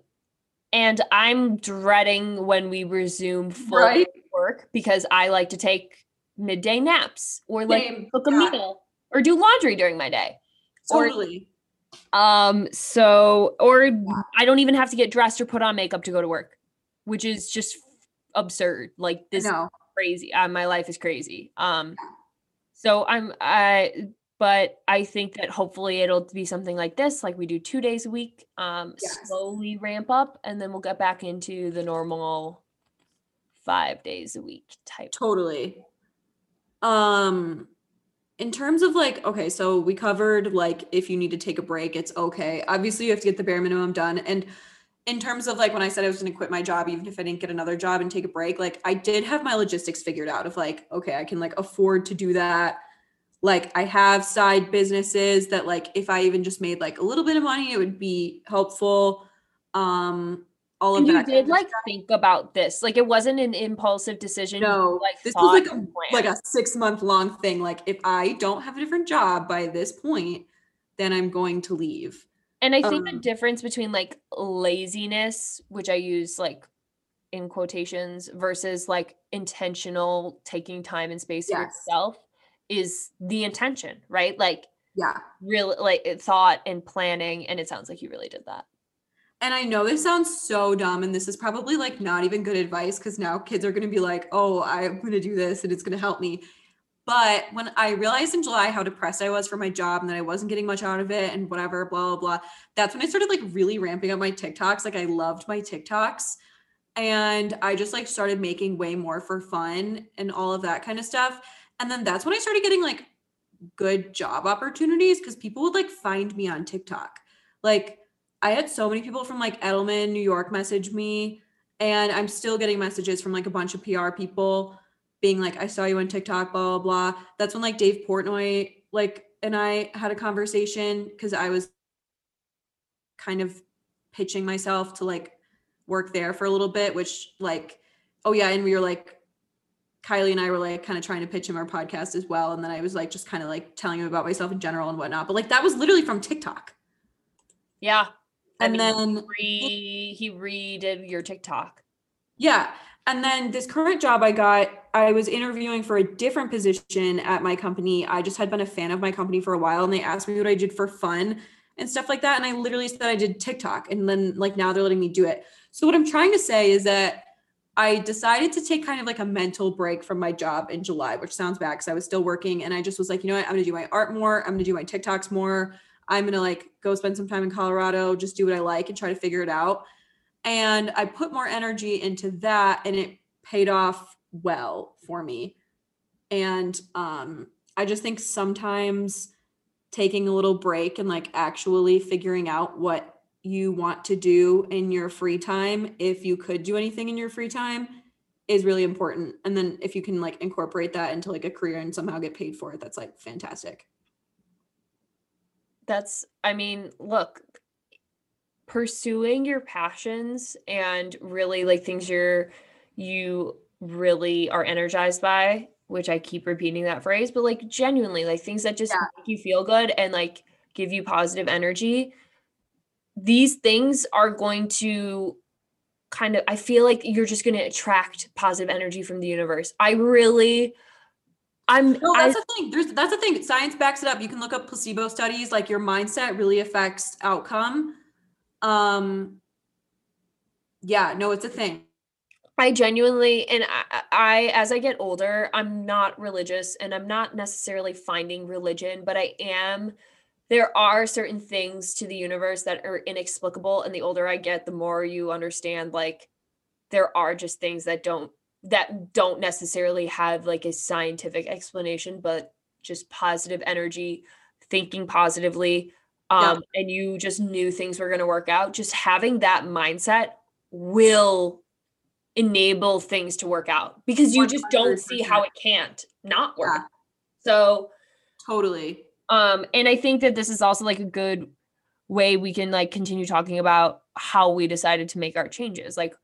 and I'm dreading when we resume full Right? work because I like to take midday naps or like Same. cook a Yeah. meal or do laundry during my day. or- Totally. Um, so or I don't even have to get dressed or put on makeup to go to work, which is just absurd. Like this crazy. Uh, my life is crazy. Um, so I'm I, but I think that hopefully it'll be something like this, like we do two days a week. Um, Yes. slowly ramp up, and then we'll get back into the normal five days a week type. Totally. Um in terms of like okay, so we covered like if you need to take a break, it's okay. Obviously, you have to get the bare minimum done and in terms of like when I said I was going to quit my job even if I didn't get another job and take a break, like I did have my logistics figured out of like okay, I can like afford to do that. Like I have side businesses that like if I even just made like a little bit of money, it would be helpful. Um all of And you did like think about this. Like it wasn't an impulsive decision. you, No, like this was like a, like a six month long thing. Like if I don't have a different job by this point, then I'm going to leave. And I think the Um, difference between like laziness, which I use like in quotations, versus like intentional taking time and space for yourself is the intention, right? Like Yeah. real like thought and planning. And it sounds like you really did that. And I know this sounds so dumb, and this is probably like not even good advice because now kids are going to be like, oh, I'm going to do this and it's going to help me. But when I realized in July how depressed I was for my job and that I wasn't getting much out of it and whatever, blah, blah, blah, that's when I started like really ramping up my TikToks. Like I loved my TikToks. And I just like started making way more for fun and all of that kind of stuff. And then that's when I started getting like good job opportunities because people would like find me on TikTok. Like I had so many people from like Edelman, New York message me, and I'm still getting messages from like a bunch of PR people being like, I saw you on TikTok, blah, blah, blah. That's when like Dave Portnoy, like, and I had a conversation because I was kind of pitching myself to like work there for a little bit, which like, oh yeah, and we were like, Kylie and I were like kind of trying to pitch him our podcast as well. And then I was like just kind of like telling him about myself in general and whatnot. But like that was literally from TikTok. Yeah. I And mean, then Re, he redid your TikTok. Yeah. And then this current job I got, I was interviewing for a different position at my company. I just had been a fan of my company for a while and they asked me what I did for fun and stuff like that. And I literally said I did TikTok. And then, like, now they're letting me do it. So, what I'm trying to say is that I decided to take kind of like a mental break from my job in July, which sounds bad because I was still working. And I just was like, you know what? I'm going to do my art more. I'm going to do my TikToks more. I'm going to like go spend some time in Colorado, just do what I like and try to figure it out and I put more energy into that and it paid off well for me. And um I just think sometimes taking a little break and like actually figuring out what you want to do in your free time if you could do anything in your free time is really important and then if you can like incorporate that into like a career and somehow get paid for it that's like fantastic That's, I mean, look, pursuing your passions and really like things you're, you really are energized by, which I keep repeating that phrase, but like genuinely, like things that just Yeah. make you feel good and like give you positive energy. These things are going to kind of, I feel like you're just going to attract positive energy from the universe. I really, I'm, No, I, that's the thing. There's that's the thing. Science backs it up. You can look up placebo studies. Like your mindset really affects outcome. Um. Yeah. No, it's a thing. I genuinely, and I, I, as I get older, I'm not religious and I'm not necessarily finding religion, but I am. There are certain things to the universe that are inexplicable. And the older I get, the more you understand, like, there are just things that don't that don't necessarily have like a scientific explanation but just positive energy thinking positively Yeah. um and you just knew things were going to work out just having that mindset will enable things to work out because you just don't see how it can't not work Yeah. so Totally. um and i think that this is also like a good way we can like continue talking about how we decided to make our changes like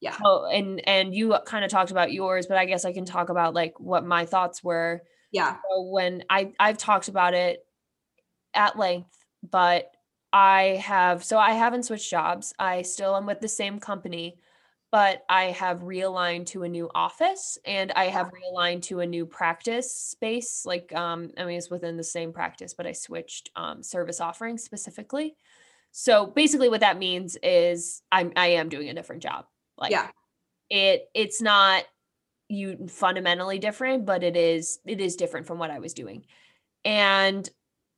Yeah. how and and you kind of talked about yours but i guess i can talk about like what my thoughts were Yeah. so when i i've talked about it at length but i have so i haven't switched jobs i still am with the same company but i have realigned to a new office and i have realigned to a new practice space like um i mean it's within the same practice but i switched um service offerings specifically so basically what that means is i'm i am doing a different job like Yeah. it it's not you fundamentally different but it is it is different from what i was doing and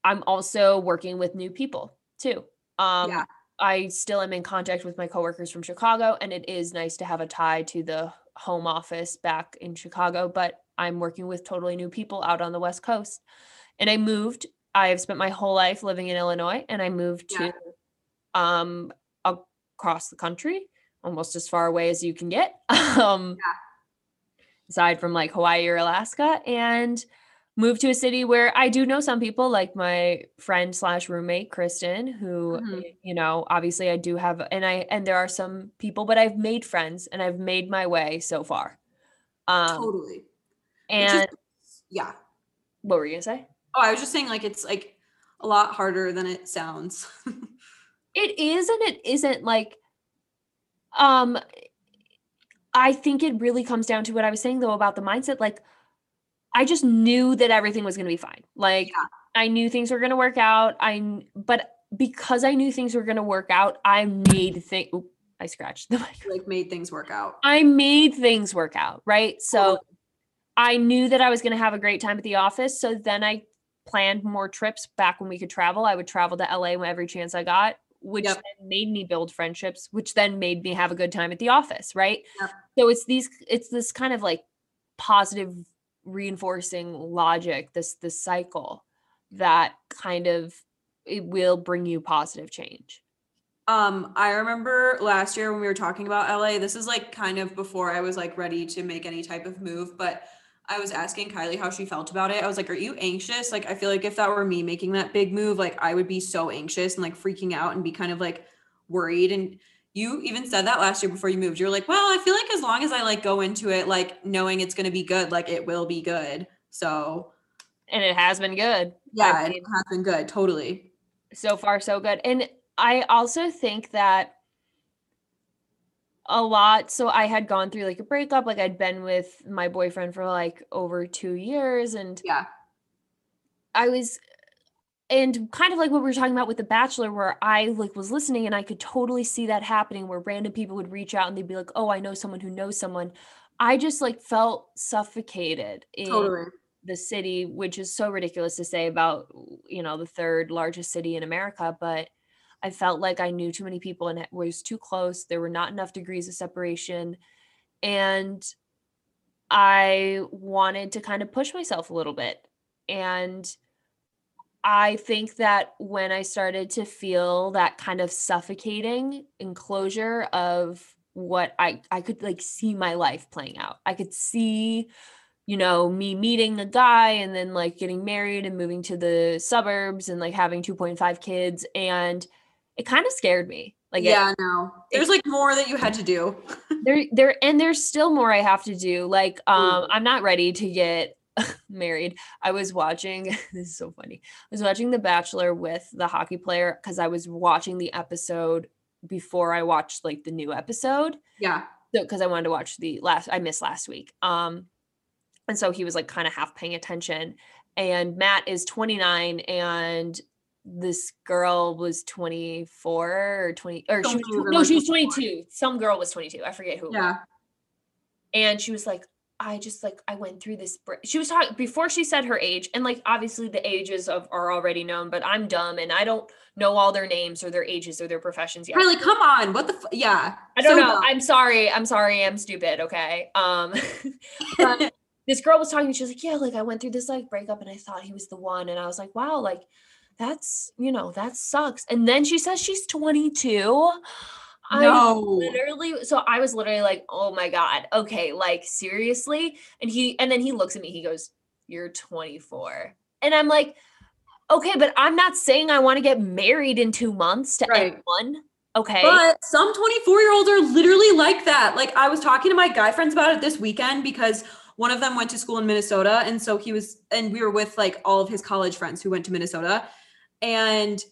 i'm also working with new people too um Yeah. I still am in contact with my coworkers from chicago and it is nice to have a tie to the home office back in Chicago, but I'm working with totally new people out on the West Coast. And I moved. I have spent my whole life living in Illinois and I moved Yeah. to um across the country, almost as far away as you can get. <laughs> um aside from like Hawaii or Alaska and moved to a city where I do know some people like my friend slash roommate Kristen who Mhm. you know obviously I do have and I and there are some people but I've made friends and I've made my way so far um totally. And is- yeah. what were you gonna say Oh, I was just saying like it's like a lot harder than it sounds. it is and it isn't like um I think it really comes down to what I was saying though about the mindset like I just knew that everything was going to be fine. Like Yeah. I knew things were going to work out. I but because I knew things were going to work out, I made things I scratched the <laughs> mic. like made things work out. I made things work out, right? So Totally. I knew that I was going to have a great time at the office. So then I planned more trips back when we could travel. I would travel to LA every chance I got, which Yep. then made me build friendships, which then made me have a good time at the office, right? Yep. So it's these it's this kind of like positive reinforcing logic, this this cycle that kind of it will bring you positive change. Um, I remember last year when we were talking about LA, this is like kind of before I was like ready to make any type of move, but I was asking Kylie how she felt about it. I was like, Are you anxious? Like, I feel like if that were me making that big move, like I would be so anxious and like freaking out and be kind of like worried. And you even said that last year before you moved. You're like, Well, I feel like as long as I like go into it, like knowing it's gonna be good, like it will be good. So And it has been good. yeah, I it has been good. Totally. so far so good and i also think that a lot so i had gone through like a breakup like i'd been with my boyfriend for like over two years and Yeah. i was and kind of like what we were talking about with the bachelor where i like was listening and i could totally see that happening where random people would reach out and they'd be like oh i know someone who knows someone i just like felt suffocated in Totally. the city, which is so ridiculous to say about, you know, the third largest city in America, but I felt like I knew too many people and it was too close. There were not enough degrees of separation. And I wanted to kind of push myself a little bit. And I think that when I started to feel that kind of suffocating enclosure of what I I could like see my life playing out. I could see you know, me meeting a guy and then like getting married and moving to the suburbs and like having 2.5 kids. And it kind of scared me. Like, it- yeah, no. There's like more that you had to do. <laughs> there, there, and there's still more I have to do. Like, um, Mm. I'm not ready to get <laughs> married. I was watching, <laughs> this is so funny. I was watching The Bachelor with the hockey player because I was watching the episode before I watched like the new episode. Yeah. so because I wanted to watch the last I missed last week. Um and so he was like kind of half paying attention and Matt is 29 and this girl was 24 or 20 or she was, no she was 22 some girl was 22 I forget who. Yeah. and she was like I just like I went through this br-" she was talking before she said her age and like obviously the ages of are already known but I'm dumb and I don't know all their names or their ages or their professions yet Kylie, come on. What the? F- yeah. I don't So know. dumb. I'm sorry. I'm sorry. I'm stupid. Okay. Um, <laughs> but <laughs> this girl was talking. She was like, "Yeah, like I went through this like breakup, and I thought he was the one." And I was like, "Wow, like that's you know that sucks." And then she says she's 22. I no. literally. So I was literally like, "Oh my god. Okay, like seriously." And he and then he looks at me. He goes, "You're 24," and I'm like. Okay, but I'm not saying I want to get married in two months to Right. anyone. Okay. But some 24 year olds are literally like that. Like I was talking to my guy friends about it this weekend because one of them went to school in Minnesota. And so he was, and we were with like all of his college friends who went to Minnesota. And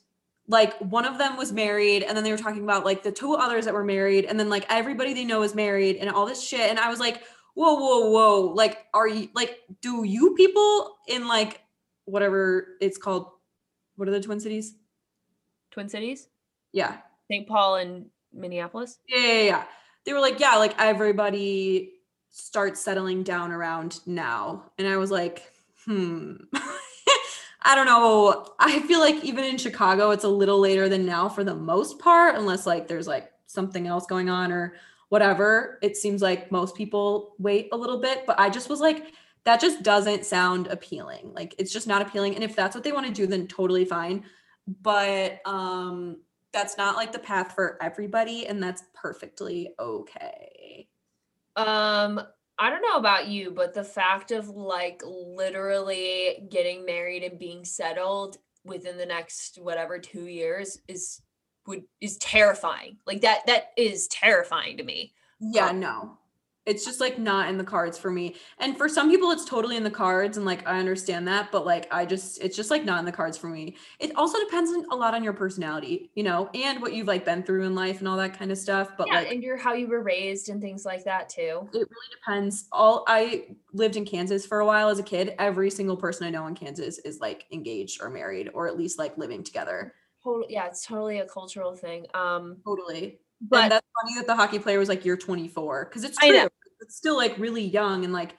like one of them was married. And then they were talking about like the two others that were married. And then like everybody they know is married and all this shit. And I was like, whoa, whoa, whoa. Like, are you like, do you people in like whatever it's called? What are the Twin Cities? Twin Cities? Yeah. St. Paul and Minneapolis. Yeah, yeah, yeah. They were like, yeah, like everybody starts settling down around now. And I was like, hmm. <laughs> I don't know. I feel like even in Chicago, it's a little later than now for the most part, unless like there's like something else going on or whatever. It seems like most people wait a little bit, but I just was like, that just doesn't sound appealing. Like it's just not appealing. And if that's what they want to do, then totally fine. But um that's not like the path for everybody, and that's perfectly okay. Um, I don't know about you, but the fact of like literally getting married and being settled within the next whatever two years is would is terrifying. Like that that is terrifying to me. Yeah, um, no. It's just like not in the cards for me. And for some people it's totally in the cards and like I understand that, but like I just it's just like not in the cards for me. It also depends on, a lot on your personality, you know, and what you've like been through in life and all that kind of stuff, but yeah, like and your how you were raised and things like that too. it really depends. All I lived in Kansas for a while as a kid. Every single person I know in Kansas is like engaged or married or at least like living together. Totally, yeah, it's totally a cultural thing. Um, Totally. But and that's funny that the hockey player was like, "You're 24," because it's true. It's still like really young, and like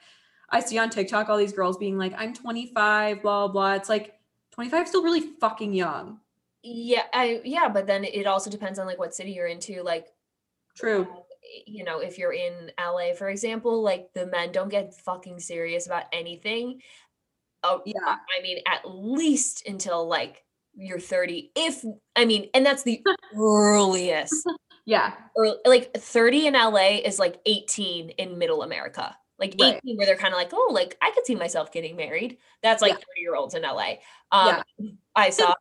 I see on TikTok all these girls being like, "I'm 25," blah blah. It's like 25 still really fucking young. yeah, I yeah, but then it also depends on like what city you're into. Like True. uh, you know, if you're in LA, for example, like the men don't get fucking serious about anything. Oh, Yeah. I mean, at least until like you're 30. If I mean, and that's the <laughs> earliest. Yeah. Or like 30 in LA is like 18 in middle America. Like 18 Right. where they're kind of like, oh, like I could see myself getting married. That's like Yeah. 30 year olds in LA. Um Yeah. I saw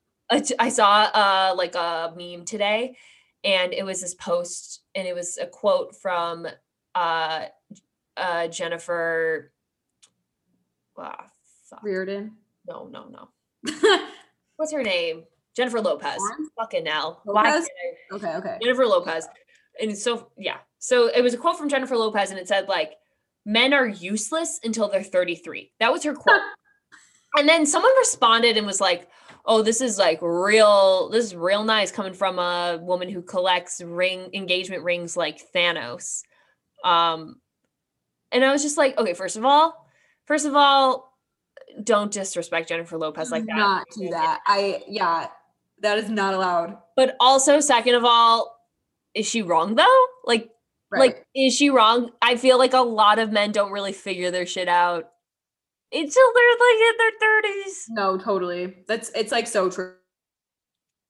I saw uh like a meme today and it was this post and it was a quote from uh uh Jennifer fuck. Reardon. no no no <laughs> what's her name Jennifer Lopez fucking now. why Lopez? can't I- okay. Okay. Jennifer Lopez. And so, yeah. So it was a quote from Jennifer Lopez, and it said, like, men are useless until they're 33. That was her quote. <laughs> and then someone responded and was like, oh, this is like real, this is real nice coming from a woman who collects ring engagement rings like Thanos. Um, and I was just like, okay, first of all, first of all, don't disrespect Jennifer Lopez like that. Not do that. I yeah. That is not allowed. But also, second of all, is she wrong though? Like, Right. Like, is she wrong? I feel like a lot of men don't really figure their shit out until they're like in their 30s. no, totally. That's it's like so true.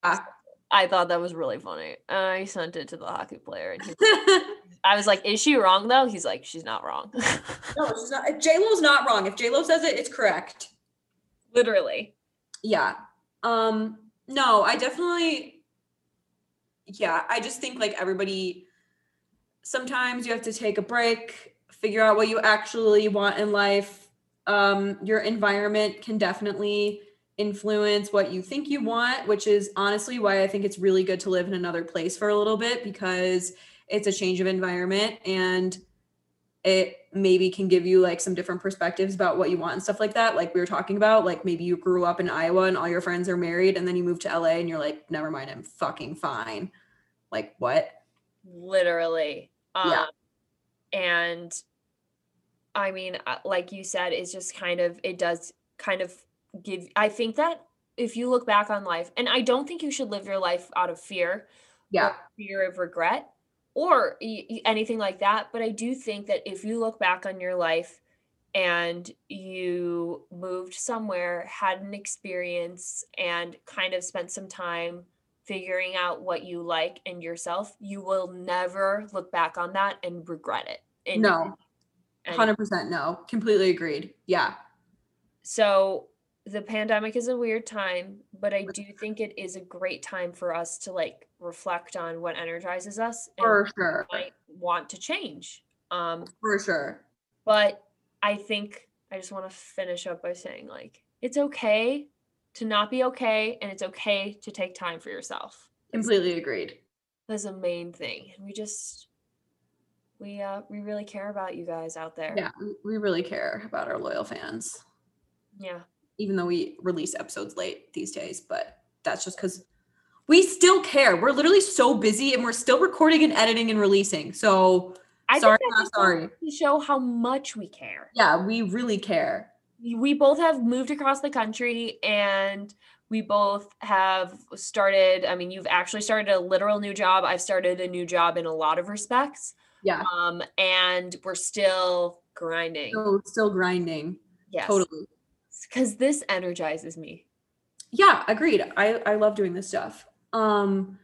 I thought that was really funny. I sent it to the hockey player and he, <laughs> I was like, is she wrong though? He's like, she's not wrong. <laughs> no, she's not. J Lo's not wrong. If J Lo says it, it's correct. Literally. Yeah. Um. No, I definitely. Yeah, I just think like everybody. Sometimes you have to take a break, figure out what you actually want in life. Um, your environment can definitely influence what you think you want, which is honestly why I think it's really good to live in another place for a little bit because it's a change of environment and it maybe can give you like some different perspectives about what you want and stuff like that. Like we were talking about, like maybe you grew up in Iowa and all your friends are married, and then you move to LA and you're like, never mind, I'm fucking fine. Like what? Literally. Um, Yeah. And I mean, uh, like you said, it's just kind of, it does kind of give, I think that if you look back on life, and I don't think you should live your life out of fear, Yeah. fear of regret or anything like that. But I do think that if you look back on your life and you moved somewhere, had an experience, and kind of spent some time figuring out what you like and yourself, you will never look back on that and regret it. And- No. Hundred percent no. Completely agreed. Yeah. so the pandemic is a weird time but i do think it is a great time for us to like reflect on what energizes us and For sure. might want to change um For sure. but i think i just want to finish up by saying like it's okay to not be okay and it's okay to take time for yourself Completely agreed. that's a main thing and we just we uh we really care about you guys out there Yeah. we- We really care about our loyal fans, yeah even though we release episodes late these days, but that's just because we still care. We're literally so busy and we're still recording and editing and releasing. So i Sorry, not sorry. to show how much we care yeah, we really care. we both have moved across the country and we both have started i mean you've actually started a literal new job i've started a new job in a lot of respects Yeah. Um, and we're still grinding. So still grinding. yes. Totally. Because this energizes me. Yeah, agreed. I I love doing this stuff. Um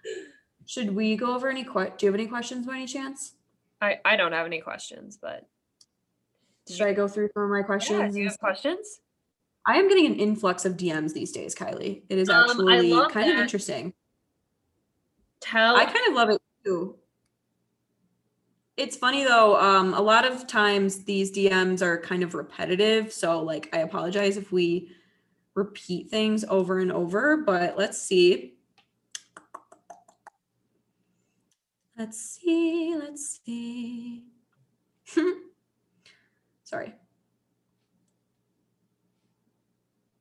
should we go over any que- do you have any questions by any chance? I, I don't have any questions, but Should I go through some of my yeah, questions? do you have questions? I am getting an influx of DMs these days, Kylie. It is Um, actually love kind of interesting. Tell I kind of love it too. It's funny though, um, a lot of times these DMs are kind of repetitive. So, like, I apologize if we repeat things over and over, but let's see. Let's see, let's see. <laughs> Sorry.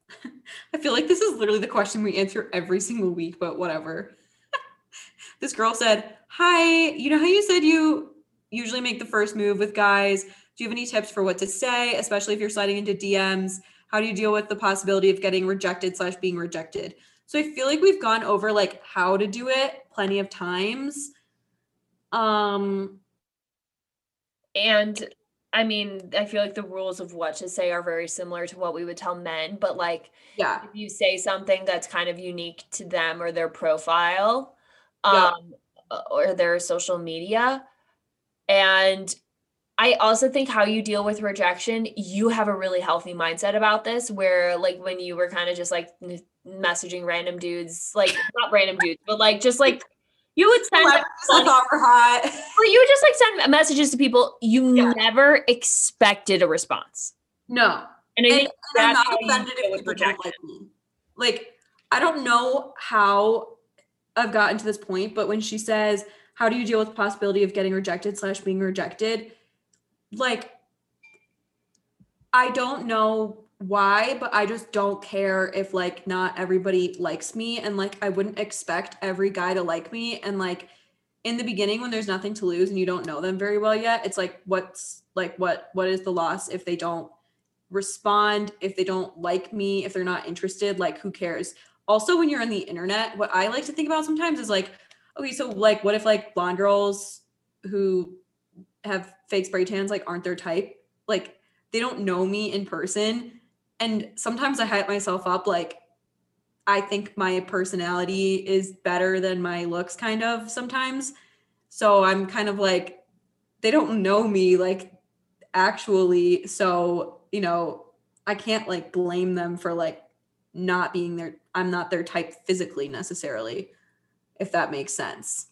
<laughs> I feel like this is literally the question we answer every single week, but whatever. <laughs> this girl said, Hi, you know how you said you usually make the first move with guys? Do you have any tips for what to say, especially if you're sliding into DMs? How do you deal with the possibility of getting rejected slash being rejected? So I feel like we've gone over like how to do it plenty of times. Um, and I mean, I feel like the rules of what to say are very similar to what we would tell men, but like yeah, if you say something that's kind of unique to them or their profile um uh, or their social media and I also think how you deal with rejection, you have a really healthy mindset about this where like when you were kind of just like n- messaging random dudes, like not random dudes, but like just like you would send were hot. <laughs> or you would just like send messages to people you Yeah. never expected a response. No, And I and, think and I'm not offended if people don't rejection. like me. Like, I don't know how I've gotten to this point, but when she says, "How do you deal with possibility of getting rejected slash being rejected?" Like, I don't know why, but I just don't care if like not everybody likes me, and like I wouldn't expect every guy to like me, and like in the beginning when there's nothing to lose and you don't know them very well yet it's like what's like what what is the loss if they don't respond if they don't like me if they're not interested? Like who cares? Also when you're on the internet what i like to think about sometimes is like okay so like what if like blonde girls who have fake spray tans like aren't their type? Like they don't know me in person. And sometimes i hype myself up like i think my personality is better than my looks kind of sometimes. So i'm kind of like they don't know me like actually. So you know i can't like blame them for like not being their i'm not their type physically necessarily if that makes sense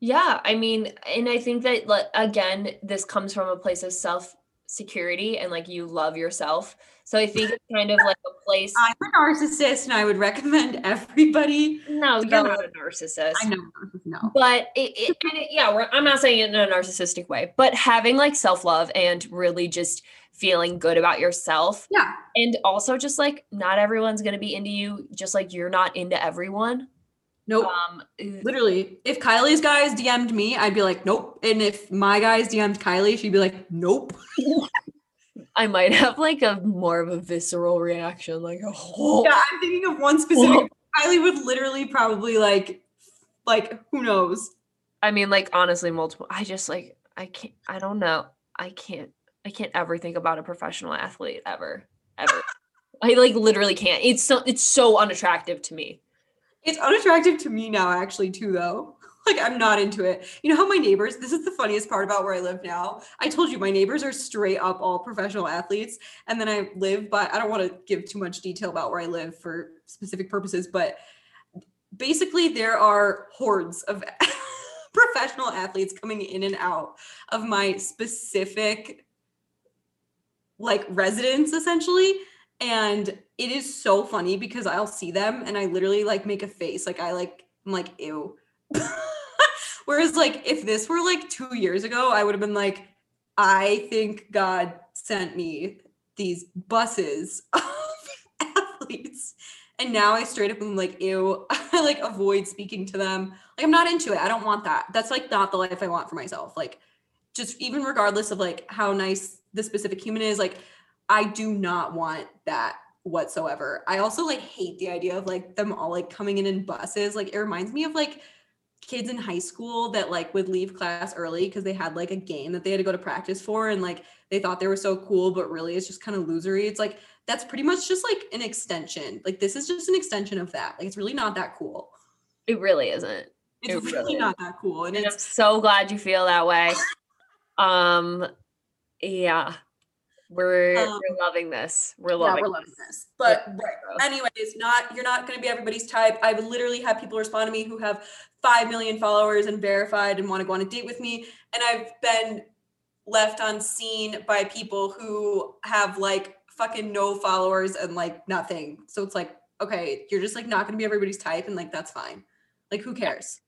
Yeah, I mean, and I think that like, again, this comes from a place of self security and like you love yourself. So I think it's kind of like a place. <laughs> i'm a narcissist and i would recommend <laughs> everybody No, you're not a narcissist. i know no But it, it kind of yeah, we're, I'm not saying it in a narcissistic way, but having like self love and really just feeling good about yourself, yeah and also just like not everyone's gonna be into you, just like you're not into everyone. Nope Um, Literally, if Kylie's guys DM'd me, I'd be like, nope. And if my guys DM'd Kylie, she'd be like, nope. <laughs> I might have like a more of a visceral reaction, like oh, Yeah, I'm thinking of one specific. <laughs> Kylie would literally probably like, like who knows? I mean, like honestly, multiple. I just like I can't. I don't know. I can't. I can't ever think about a professional athlete ever, ever. <laughs> I like literally can't. It's so it's so unattractive to me. It's unattractive to me now, actually, too. Though, <laughs> like I'm not into it. You know how my neighbors? This is the funniest part about where I live now. I told you my neighbors are straight up all professional athletes, and then I live. But I don't want to give too much detail about where I live for specific purposes. But basically, there are hordes of <laughs> professional athletes coming in and out of my specific like residence essentially and it is so funny because i'll see them and i literally like make a face like i like i'm like ew. <laughs> Whereas like if this were like two years ago i would have been like i think god sent me these buses <laughs> of athletes. And now i straight up am like ew. <laughs> I like avoid speaking to them. Like i'm not into it. I don't want that. That's like not the life i want for myself. Like just even regardless of like how nice the specific human is like i do not want that whatsoever i also like hate the idea of like them all like coming in in buses like it reminds me of like kids in high school that like would leave class early because they had like a game that they had to go to practice for and like they thought they were so cool, but really it's just kind of losery. It's like that's pretty much just like an extension. Like this is just an extension of that. Like it's really not that cool. It really isn't. It's It really really not that cool. And And I'm so glad you feel that way. Um, yeah, we're Um, we're loving this. We're yeah, loving. we're loving this. But Yeah. right. anyways, not you're not gonna be everybody's type. I've literally had people respond to me who have five million followers and verified and want to go on a date with me. And I've been left unseen by people who have like fucking no followers and like nothing. So it's like, okay, you're just like not gonna be everybody's type, and like that's fine. Like who cares?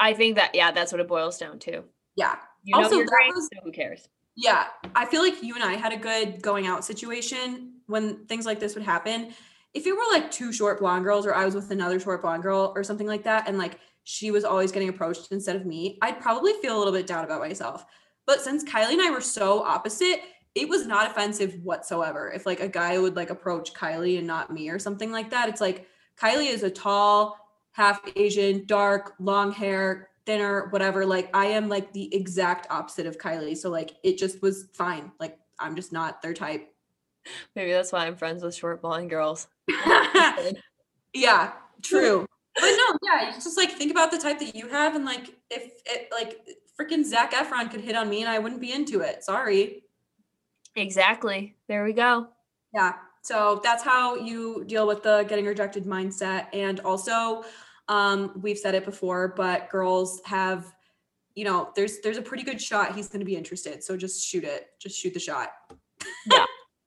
I think that yeah, that's what it boils down to. Yeah. You know Also, that was- so who cares? Yeah, I feel like you and I had a good going out situation when things like this would happen. If it were like two short blonde girls, or I was with another short blonde girl, or something like that, and like she was always getting approached instead of me, I'd probably feel a little bit down about myself. But since Kylie and I were so opposite, it was not offensive whatsoever. If like a guy would like approach Kylie and not me or something like that, it's like Kylie is a tall, half Asian, dark, long hair, thinner, whatever. Like I am like the exact opposite of Kylie. So like it just was fine. Like I'm just not their type. Maybe that's why I'm friends with short blonde girls. <laughs> yeah, true. But no, yeah, just like think about the type that you have and like if it like freaking Zac Efron could hit on me and I wouldn't be into it. Sorry. Exactly. There we go. Yeah. So that's how you deal with the getting rejected mindset. And also, um, we've said it before, but girls have, you know, there's there's a pretty good shot he's gonna be interested. So just shoot it. Just shoot the shot. Yeah.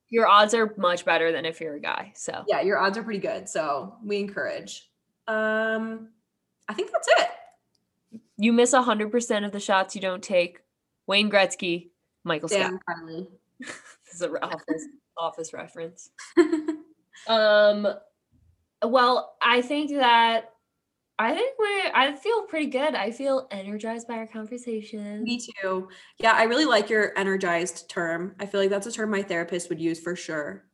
Your odds are much better than if you're a guy. So Yeah, your odds are pretty good. So we encourage. Um, I think that's it. you miss hundred percent of the shots you don't take. Wayne Gretzky, Michael Scott. Damn, Carly. <laughs> This is a office <laughs> office reference. <laughs> Um, well, I think that I think we're. I feel pretty good. I feel energized by our conversation. Me too. Yeah, I really like your energized term. I feel like that's a term my therapist would use for sure.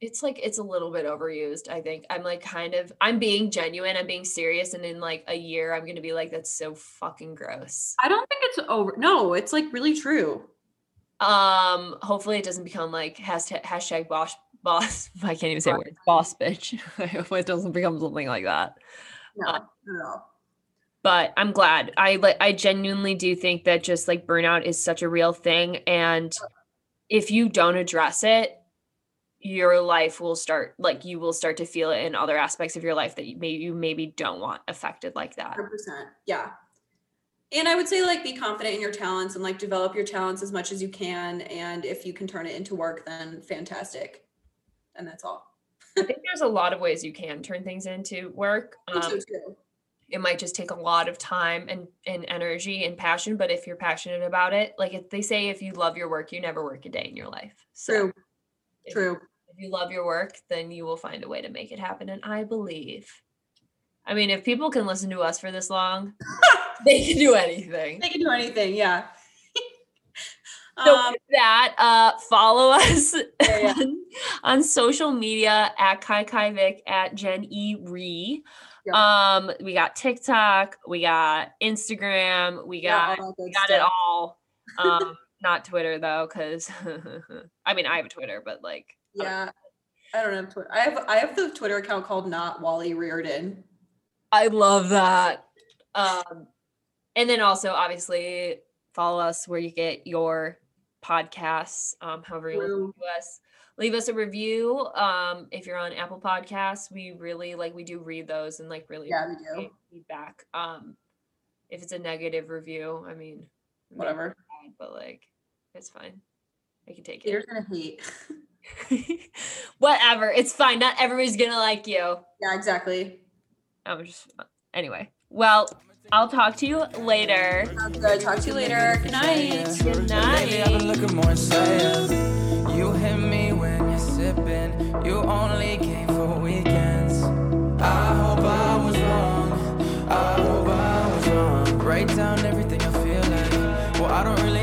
It's like it's a little bit overused. I think I'm like kind of. I'm being genuine. I'm being serious, and in like a year, I'm gonna be like, "That's so fucking gross." I don't think it's over. No, it's like really true. Um, hopefully, it doesn't become like hashtag, hashtag boss boss. <laughs> I can't even say words. Boss bitch. <laughs> I hope it doesn't become something like that. No, Uh, not at all. but I'm glad. I like I genuinely do think that just like burnout is such a real thing and if you don't address it your life will start like you will start to feel it in other aspects of your life that you maybe you maybe don't want affected like that. 100%. Yeah. And I would say like be confident in your talents and like develop your talents as much as you can. And if you can turn it into work, then fantastic. And that's all. I think there's a lot of ways you can turn things into work. Um, it might just take a lot of time and, and energy and passion, but if you're passionate about it, like if they say if you love your work, you never work a day in your life. So True. if- True. if you love your work, then you will find a way to make it happen. And I believe, I mean, if people can listen to us for this long, <laughs> they can do anything. They can do anything. Yeah. So um, with that, uh, follow <laughs> us Yeah, yeah. on, on social media at Kai Kai Vic at Jen E Ree. Yep. Um, we got TikTok, we got Instagram, we got we got it all. <laughs> Um, not Twitter though, because <laughs> I mean I have a Twitter, but like Yeah. I don't have Twitter. I have I have the Twitter account called not Wally Reardon. I love that. Um, and then also obviously follow us where you get your podcasts, um, however you listen to us. Leave us a review. Um, if you're on Apple Podcasts, we really like we do read those and like really Yeah, we do. feedback. Um, if it's a negative review, I mean, Whatever. bad, but like it's fine. I can take Haters gonna hate. it. <laughs> Whatever, it's fine. Not everybody's gonna like you. Yeah, exactly. I was just anyway. Well, I'll talk to you later. Good. Talk to you later. Good night. Good night. You hit me when you're sipping. You only came for weekends. I hope I was wrong. I hope I was wrong. Write down everything I feel like. Well, I don't really.